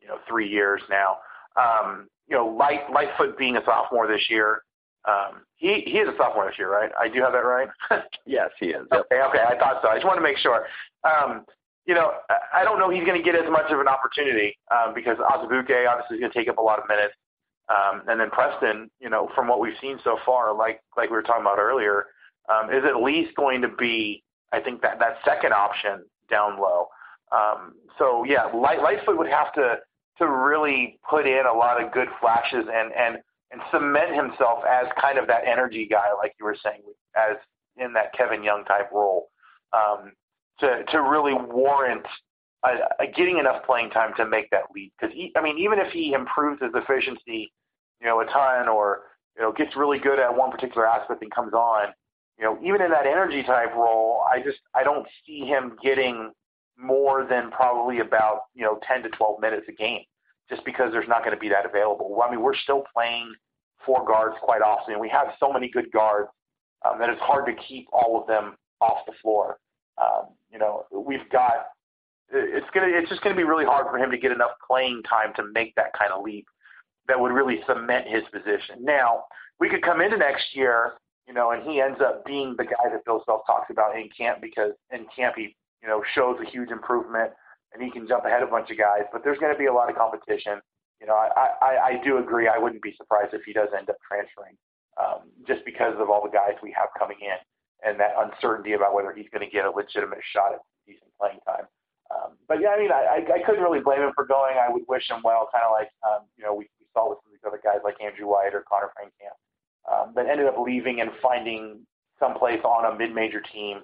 you know three years now. Um, you know, Light Lightfoot being a sophomore this year. Um, he he is a sophomore this year, right? I do have that right.
yes, he is.
Yep. Okay, okay, I thought so. I just want to make sure. Um, you know, I don't know he's going to get as much of an opportunity um, because Azubuike obviously is going to take up a lot of minutes, um, and then Preston, you know, from what we've seen so far, like like we were talking about earlier, um, is at least going to be, I think, that, that second option down low. Um, so yeah, Light, Lightfoot would have to to really put in a lot of good flashes and and and cement himself as kind of that energy guy, like you were saying, as in that Kevin Young type role, um, to to really warrant uh, getting enough playing time to make that leap. Because I mean, even if he improves his efficiency, you know, a ton, or you know, gets really good at one particular aspect and comes on, you know, even in that energy type role, I just I don't see him getting more than probably about you know 10 to 12 minutes a game, just because there's not going to be that available. I mean, we're still playing four guards quite often. And we have so many good guards um, that it's hard to keep all of them off the floor. Um, you know, we've got it's gonna it's just gonna be really hard for him to get enough playing time to make that kind of leap that would really cement his position. Now, we could come into next year, you know, and he ends up being the guy that Bill Self talks about in camp because in camp he, you know, shows a huge improvement and he can jump ahead a bunch of guys. But there's going to be a lot of competition. You know, I, I, I do agree. I wouldn't be surprised if he does end up transferring, um, just because of all the guys we have coming in and that uncertainty about whether he's going to get a legitimate shot at decent playing time. Um, but yeah, I mean, I, I couldn't really blame him for going. I would wish him well, kind of like um, you know we, we saw with some of these other guys like Andrew White or Connor Frankamp, um, that ended up leaving and finding someplace on a mid-major team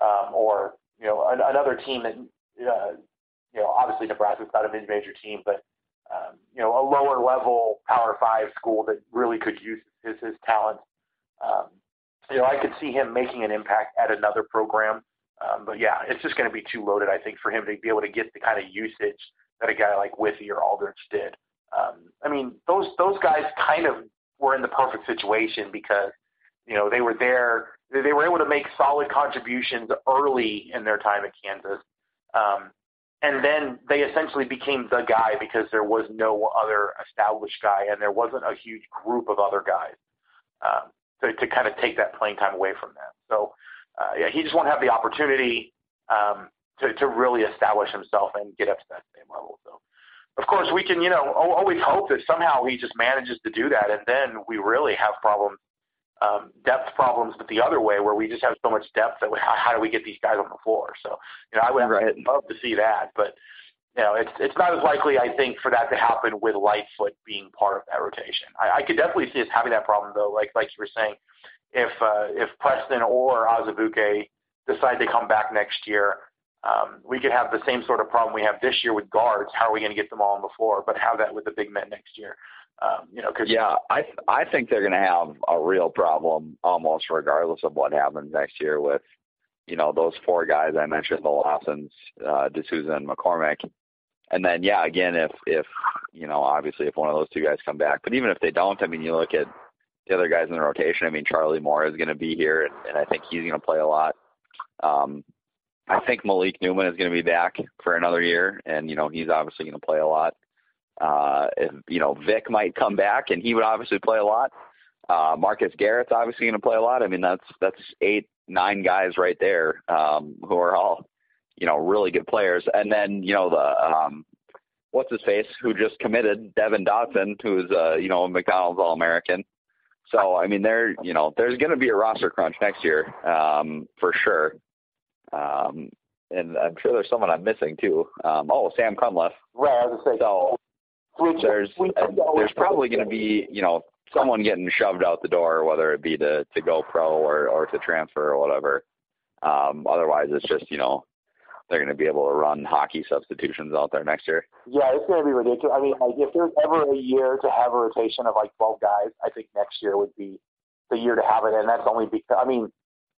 um, or you know an, another team that uh, you know obviously Nebraska's got a mid-major team, but um, you know a lower level Power Five school that really could use his his talents. Um, you know, I could see him making an impact at another program. Um, but yeah, it's just going to be too loaded, I think, for him to be able to get the kind of usage that a guy like Withey or Aldrich did. Um, I mean, those those guys kind of were in the perfect situation because you know they were there. They were able to make solid contributions early in their time at Kansas, um, and then they essentially became the guy because there was no other established guy, and there wasn't a huge group of other guys. Um, to, to kind of take that playing time away from them. So uh, yeah, he just won't have the opportunity um, to, to really establish himself and get up to that same level. So, of course, we can, you know, always hope that somehow he just manages to do that, and then we really have problems, um, depth problems, but the other way where we just have so much depth that we, how, how do we get these guys on the floor? So, you know, I would right. love to see that, but you know, it's it's not as likely, I think, for that to happen with Lightfoot being part of that rotation. I, I could definitely see us having that problem, though. Like like you were saying, if uh, if Preston or Azubuike decide to come back next year, um, we could have the same sort of problem we have this year with guards. How are we going to get them all on the floor? But have that with the big men next year. Um, you know, cause
yeah, I I think they're going to have a real problem almost regardless of what happens next year with you know those four guys I mentioned, the Lawsons, uh, De Sousa, and McCormack and then yeah, again, if if you know, obviously if one of those two guys come back, but even if they don't, I mean, you look at the other guys in the rotation. I mean, Charlie Moore is going to be here, and, and I think he's going to play a lot. Um, I think Malik Newman is going to be back for another year, and you know he's obviously going to play a lot. Uh, if, you know, Vick might come back, and he would obviously play a lot. Uh, Marcus Garrett's obviously going to play a lot. I mean, that's that's eight, nine guys right there um, who are all you know, really good players. And then, you know, the um what's his face who just committed, Devon Dotson, who's uh, you know, a McDonald's All American. So I mean there you know, there's gonna be a roster crunch next year, um, for sure. Um and I'm sure there's someone I'm missing too. Um oh Sam Cunliffe.
Right, I was gonna say
so there's uh, there's probably gonna be, you know, someone getting shoved out the door, whether it be to, to go pro or, or to transfer or whatever. Um, otherwise, it's just you know they're going to be able to run hockey substitutions out there next year.
Yeah, it's going to be ridiculous. I mean, like if there's ever a year to have a rotation of like 12 guys, I think next year would be the year to have it, and that's only because I mean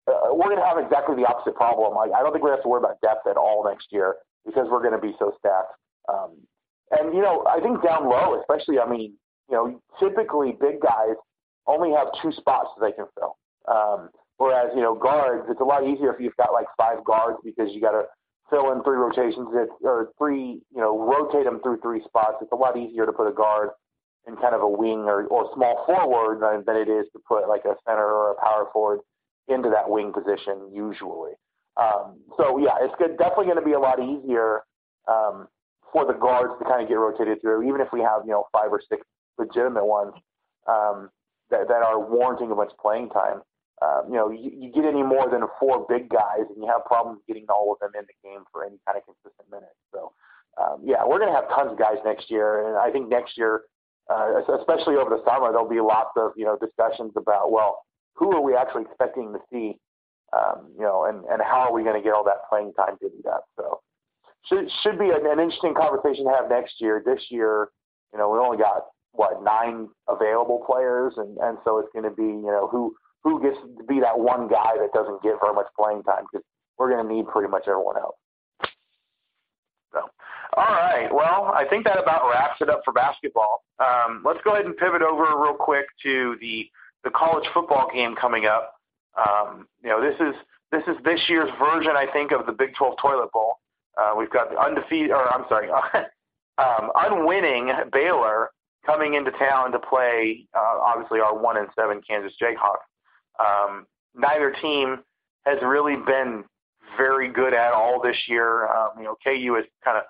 uh, we're going to have exactly the opposite problem. Like I don't think we have to worry about depth at all next year because we're going to be so stacked. Um, and you know, I think down low, especially, I mean, you know, typically big guys only have two spots that they can fill. Um, whereas you know, guards, it's a lot easier if you've got like five guards because you got to fill in three rotations that, or three, you know, rotate them through three spots. It's a lot easier to put a guard in kind of a wing or, or small forward than, than it is to put like a center or a power forward into that wing position usually. Um, so yeah, it's good, definitely going to be a lot easier um, for the guards to kind of get rotated through, even if we have you know five or six legitimate ones um, that, that are warranting a bunch of playing time um, you know, you, you get any more than four big guys, and you have problems getting all of them in the game for any kind of consistent minutes. So, um, yeah, we're going to have tons of guys next year, and I think next year, uh, especially over the summer, there'll be lots of you know discussions about well, who are we actually expecting to see, um, you know, and and how are we going to get all that playing time divvied that? So,
should should be an, an interesting conversation to have next year. This year, you know, we only got what nine available players, and and so it's going to be you know who who gets to be that one guy that doesn't get very much playing time because we're going to need pretty much everyone else. So, all right. Well, I think that about wraps it up for basketball. Um, let's go ahead and pivot over real quick to the the college football game coming up. Um, you know, this is this is this year's version, I think, of the Big 12 Toilet Bowl. Uh, we've got the undefeated, or I'm sorry, um, unwinning Baylor coming into town to play, uh, obviously, our one and seven Kansas Jayhawks. Um, neither team has really been very good at all this year. Um, you know, KU is kind of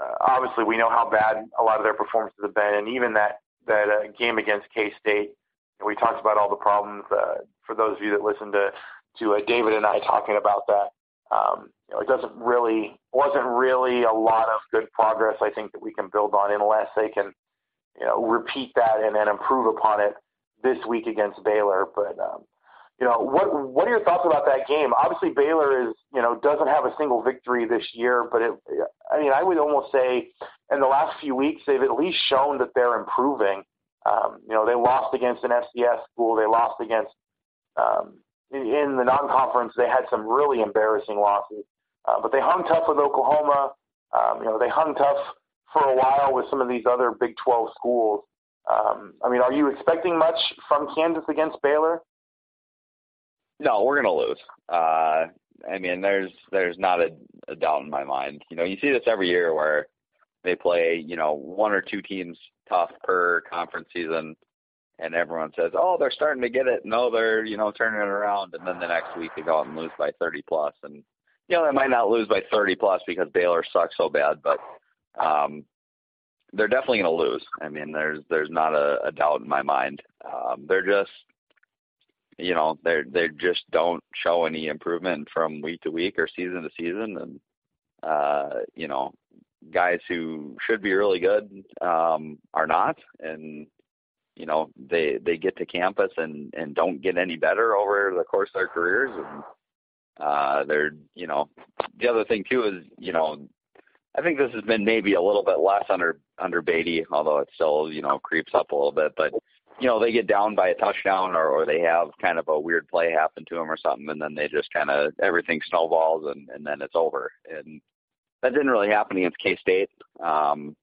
uh, obviously we know how bad a lot of their performances have been, and even that that uh, game against K State, we talked about all the problems. Uh, for those of you that listened to to uh, David and I talking about that, um, you know, it doesn't really wasn't really a lot of good progress. I think that we can build on unless they can, you know, repeat that and then improve upon it this week against Baylor. But um, you know, what what are your thoughts about that game? Obviously, Baylor is you know doesn't have a single victory this year, but it, I mean, I would almost say in the last few weeks they've at least shown that they're improving. Um, you know, they lost against an FCS school. They lost against um, in, the non-conference. They had some really embarrassing losses, uh, but they hung tough with Oklahoma. Um, you know, they hung tough for a while with some of these other Big 12 schools. Um, I mean, are you expecting much from Kansas against Baylor?
No, we're gonna lose. Uh, I mean, there's there's not a, a doubt in my mind. You know, you see this every year where they play, you know, one or two teams tough per conference season, and everyone says, "Oh, they're starting to get it." No, they're you know turning it around, and then the next week they go out and lose by 30 plus, and you know they might not lose by 30 plus because Baylor sucks so bad, but um, they're definitely going to lose. I mean, there's there's not a, a doubt in my mind. Um, they're just you know they they just don't show any improvement from week to week or season to season and uh you know guys who should be really good um are not and you know they they get to campus and and don't get any better over the course of their careers and uh they're you know the other thing too is you know I think this has been maybe a little bit less under under Beaty, although it still you know creeps up a little bit. But you know, they get down by a touchdown or, or they have kind of a weird play happen to them or something, and then they just kind of everything snowballs and, and then it's over. And that didn't really happen against K State. Um,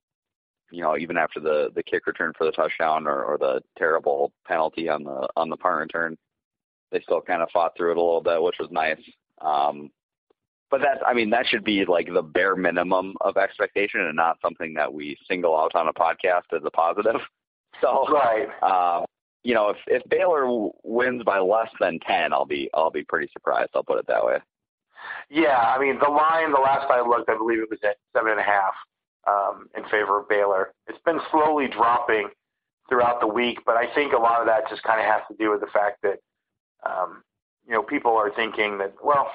you know, even after the the kick return for the touchdown or, or the terrible penalty on the on the punt return, they still kind of fought through it a little bit, which was nice. Um, but that I mean that should be like the bare minimum of expectation and not something that we single out on a podcast as a positive. So
right,
um, you know, if if Baylor wins by less than ten, I'll be I'll be pretty surprised. I'll put it that way.
Yeah, I mean the line. The last I looked, I believe it was at seven and a half um, in favor of Baylor. It's been slowly dropping throughout the week, but I think a lot of that just kind of has to do with the fact that um, you know people are thinking that well,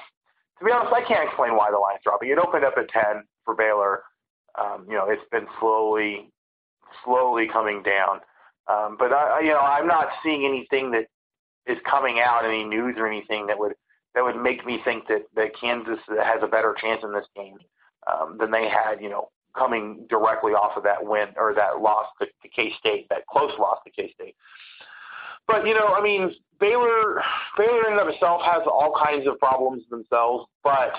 to be honest, I can't explain why the line's dropping. It opened up at ten for Baylor. Um, you know, it's been slowly slowly coming down. Um, but I, you know, I'm not seeing anything that is coming out, any news or anything that would that would make me think that that Kansas has a better chance in this game um, than they had, you know, coming directly off of that win or that loss to, to K State, that close loss to K State. But you know, I mean, Baylor, Baylor in and of itself has all kinds of problems themselves, but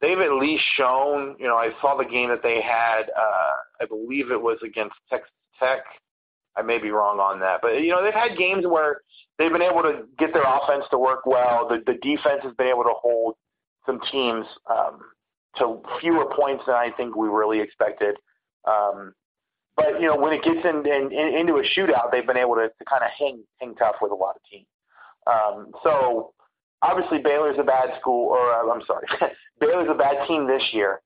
they've at least shown. You know, I saw the game that they had. Uh, I believe it was against Texas Tech. I may be wrong on that, but you know they've had games where they've been able to get their offense to work well. The the defense has been able to hold some teams um, to fewer points than I think we really expected. Um, but you know when it gets in, in, in, into a shootout, they've been able to, to kind of hang hang tough with a lot of teams. Um, so obviously Baylor's a bad school, or I'm sorry, Baylor's a bad team this year.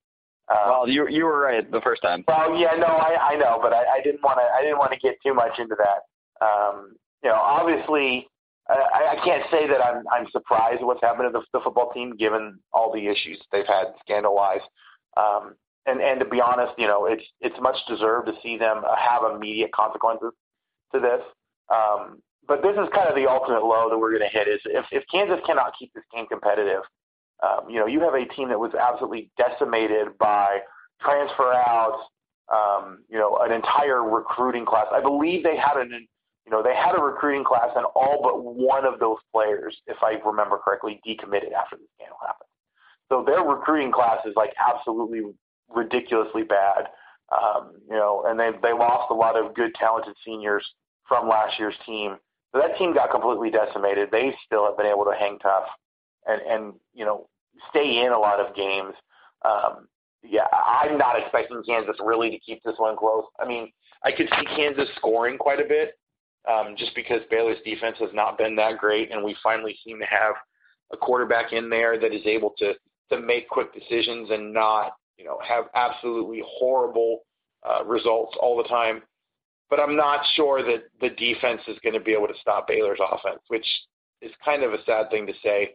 Um, well, you you were right the first time.
Well, yeah, no, I I know, but I, I didn't want to I didn't want to get too much into that. Um, you know, obviously, I, I can't say that I'm I'm surprised at what's happened to the, the football team given all the issues they've had scandal wise. Um, and and to be honest, you know, it's it's much deserved to see them have immediate consequences to this. Um, but this is kind of the ultimate low that we're going to hit. Is if if Kansas cannot keep this game competitive, um, you know, you have a team that was absolutely decimated by transfer out, um, you know, an entire recruiting class. I believe they had an, you know, they had a recruiting class, and all but one of those players, if I remember correctly, decommitted after the scandal happened. So their recruiting class is like absolutely ridiculously bad. Um, you know, and they they lost a lot of good, talented seniors from last year's team. So that team got completely decimated. They still have been able to hang tough and and you know stay in a lot of games. Um, yeah, I'm not expecting Kansas really to keep this one close. I mean, I could see Kansas scoring quite a bit, um, just because Baylor's defense has not been that great, and we finally seem to have a quarterback in there that is able to to make quick decisions and not you know have absolutely horrible uh, results all the time. But I'm not sure that the defense is going to be able to stop Baylor's offense, which is kind of a sad thing to say.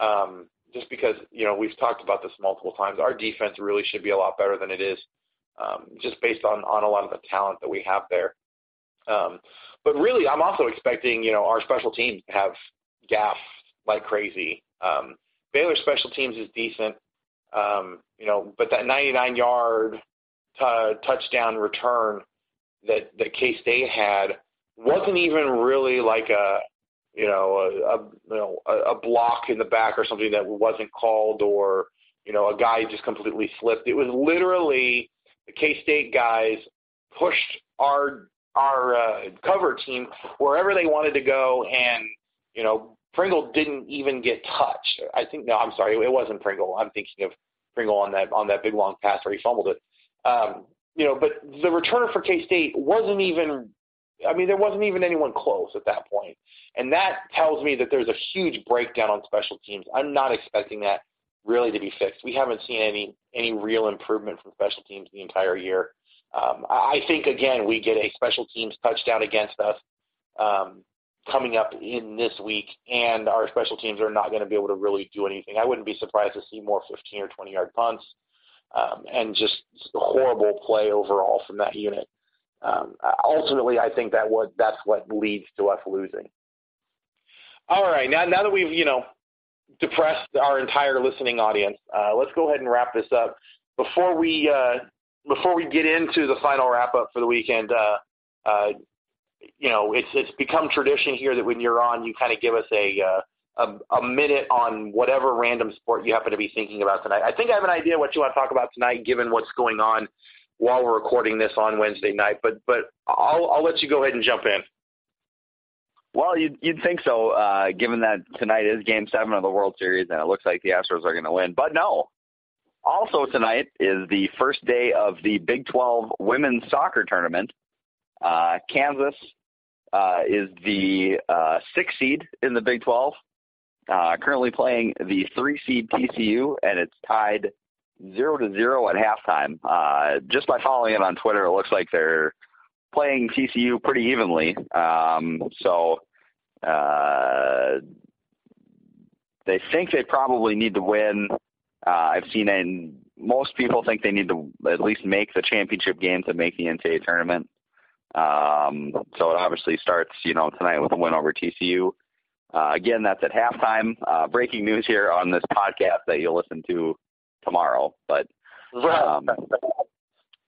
Um, just because you know we've talked about this multiple times. Our defense really should be a lot better than it is, um, just based on on a lot of the talent that we have there. Um, but really, I'm also expecting you know our special teams to have gaff like crazy. Um, Baylor special teams is decent, um, you know, but that 99 yard t- touchdown return that that K State had wasn't even really like a you know, a, a you know a, block in the back or something that wasn't called, or you know, a guy just completely slipped. It was literally the K State guys pushed our our uh, cover team wherever they wanted to go, and you know, Pringle didn't even get touched. I think no, I'm sorry, it wasn't Pringle. I'm thinking of Pringle on that on that big long pass where he fumbled it. Um, you know, but the returner for K State wasn't even I mean, there wasn't even anyone close at that point. And that tells me that there's a huge breakdown on special teams. I'm not expecting that really to be fixed. We haven't seen any any real improvement from special teams the entire year. Um, I think again we get a special teams touchdown against us um, coming up in this week, and our special teams are not going to be able to really do anything. I wouldn't be surprised to see more 15 or 20 yard punts um, and just horrible play overall from that unit um, ultimately, I think that what that's what leads to us losing. All right, now now that we've you know depressed our entire listening audience, uh, let's go ahead and wrap this up. Before we uh, before we get into the final wrap up for the weekend, uh, uh, you know, it's it's become tradition here that when you're on, you kind of give us a, uh, a a minute on whatever random sport you happen to be thinking about tonight. I think I have an idea what you want to talk about tonight, given what's going on while we're recording this on Wednesday night. But but I'll I'll let you go ahead and jump in.
Well, you'd, you'd think so, uh, given that tonight is Game Seven of the World Series, and it looks like the Astros are going to win. But no. Also tonight is the first day of the Big 12 women's soccer tournament. Uh, Kansas uh, is the uh, sixth seed in the Big 12, uh, currently playing the three seed TCU, and it's tied zero to zero at halftime. Uh, just by following it on Twitter, it looks like they're playing TCU pretty evenly. Um, so uh, they think they probably need to win. Uh, I've seen in most people think they need to at least make the championship game to make the NCAA tournament. Um, so it obviously starts, you know, tonight with a win over TCU. Uh, again, that's at halftime. Uh, breaking news here on this podcast that you'll listen to tomorrow. But um,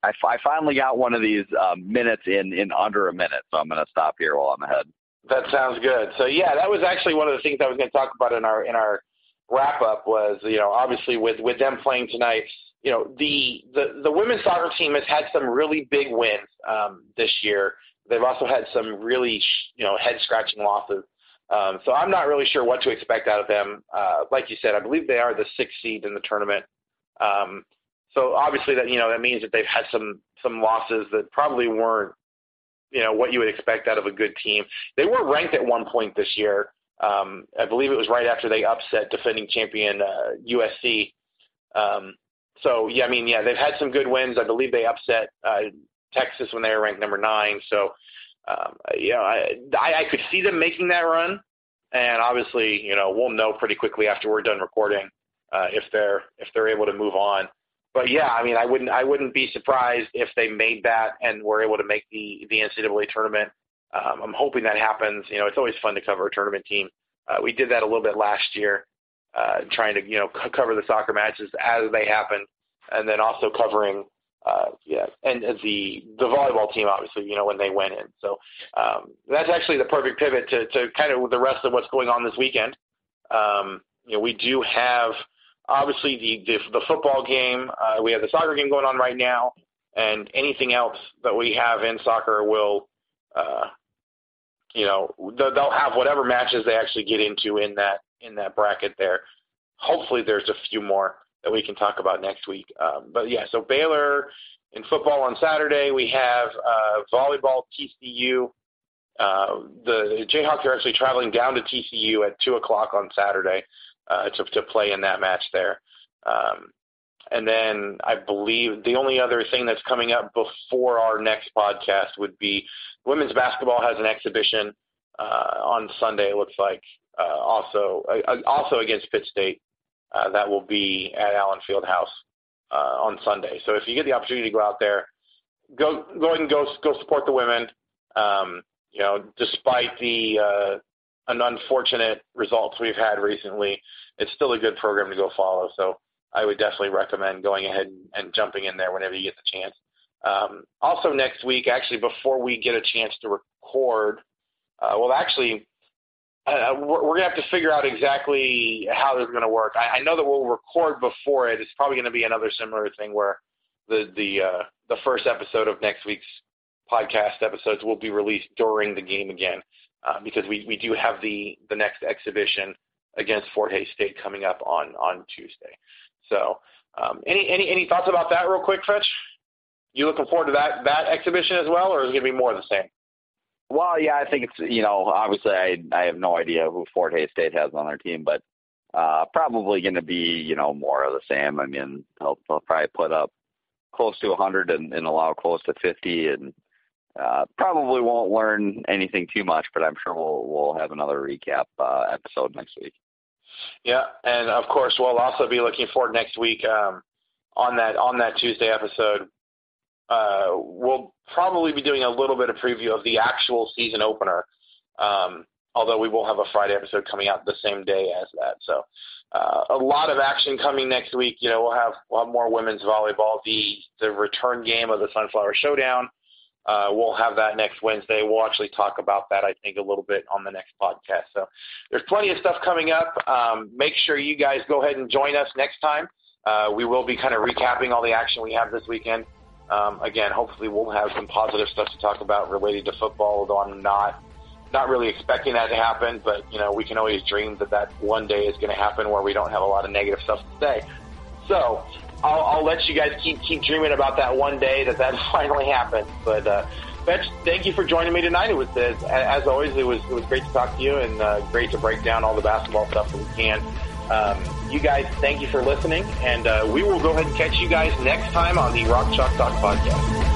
I, I finally got one of these uh, minutes in in under a minute, so I'm going to stop here while I'm ahead.
That sounds good. So yeah, that was actually one of the things I was going to talk about in our in our wrap up was you know obviously with with them playing tonight. You know the the the women's soccer team has had some really big wins um, this year. They've also had some really you know head scratching losses. Um, so I'm not really sure what to expect out of them. Uh, like you said, I believe they are the sixth seed in the tournament. Um, so obviously that you know that means that they've had some some losses that probably weren't you know what you would expect out of a good team. They were ranked at one point this year. Um, I believe it was right after they upset defending champion uh, USC. Um, so yeah, I mean yeah, they've had some good wins. I believe they upset uh, Texas when they were ranked number nine. So um, you know I, I could see them making that run, and obviously you know we'll know pretty quickly after we're done recording uh, if they're if they're able to move on. But yeah, I mean, I wouldn't I wouldn't be surprised if they made that and were able to make the the NCAA tournament. Um, I'm hoping that happens. You know, it's always fun to cover a tournament team. Uh, we did that a little bit last year, uh, trying to you know c- cover the soccer matches as they happened, and then also covering uh, yeah, and the the volleyball team, obviously, you know, when they went in. So um, that's actually the perfect pivot to, to kind of the rest of what's going on this weekend. Um, you know, we do have obviously the the, the football game. Uh, we have the soccer game going on right now, and anything else that we have in soccer will, uh, you know, they'll have whatever matches they actually get into in that in that bracket there. Hopefully, there's a few more that we can talk about next week. Um, but yeah, so Baylor in football on Saturday. We have uh, volleyball TCU. Uh, the Jayhawks are actually traveling down to TCU at two o'clock on Saturday uh, to to play in that match there. Um, and then I believe the only other thing that's coming up before our next podcast would be women's basketball has an exhibition uh, on Sunday. It looks like uh, also uh, also against Pitt State. Uh, that will be at Allen Fieldhouse uh, on Sunday. So if you get the opportunity to go out there, go go ahead and go go support the women. Um, you know, despite the uh, an unfortunate results we've had recently, it's still a good program to go follow. So I would definitely recommend going ahead and, and jumping in there whenever you get the chance. Um, also next week, actually, before we get a chance to record, uh, well, actually, uh, we're, we're gonna have to figure out exactly how this is gonna work. I, I know that we'll record before it. It's probably gonna be another similar thing where the the uh, the first episode of next week's podcast episodes will be released during the game again, uh, because we we do have the the next exhibition against Fort Hays State coming up on on Tuesday. So, um, any any any thoughts about that, real quick, Fetch? You looking forward to that that exhibition as well, or is it gonna be more of the same?
Well, yeah, I think it's you know obviously I I have no idea who Fort Hays State has on their team, but uh, probably going to be you know more of the same. I mean they'll, they'll probably put up close to 100 and, and allow close to 50, and uh, probably won't learn anything too much, but I'm sure we'll we'll have another recap uh, episode next week.
Yeah, and of course we'll also be looking forward next week um, on that on that Tuesday episode uh, we'll probably be doing a little bit of preview of the actual season opener. Um, although we will have a Friday episode coming out the same day as that. So uh, a lot of action coming next week. You know, we'll have we'll have more women's volleyball. The the return game of the Sunflower Showdown. Uh, we'll have that next Wednesday. We'll actually talk about that, I think, a little bit on the next podcast. So there's plenty of stuff coming up. Um, make sure you guys go ahead and join us next time. Uh, we will be kind of recapping all the action we have this weekend. Um, again, hopefully we'll have some positive stuff to talk about related to football, although I'm not not really expecting that to happen. But you know, we can always dream that that one day is going to happen where we don't have a lot of negative stuff to say. So I'll, I'll let you guys keep keep dreaming about that one day that that finally happens. But uh, thank you for joining me tonight. It was uh, as always, it was it was great to talk to you and uh, great to break down all the basketball stuff that we can. Um, you guys, thank you for listening, and uh, we will go ahead and catch you guys next time on the Rock Chalk Talk podcast.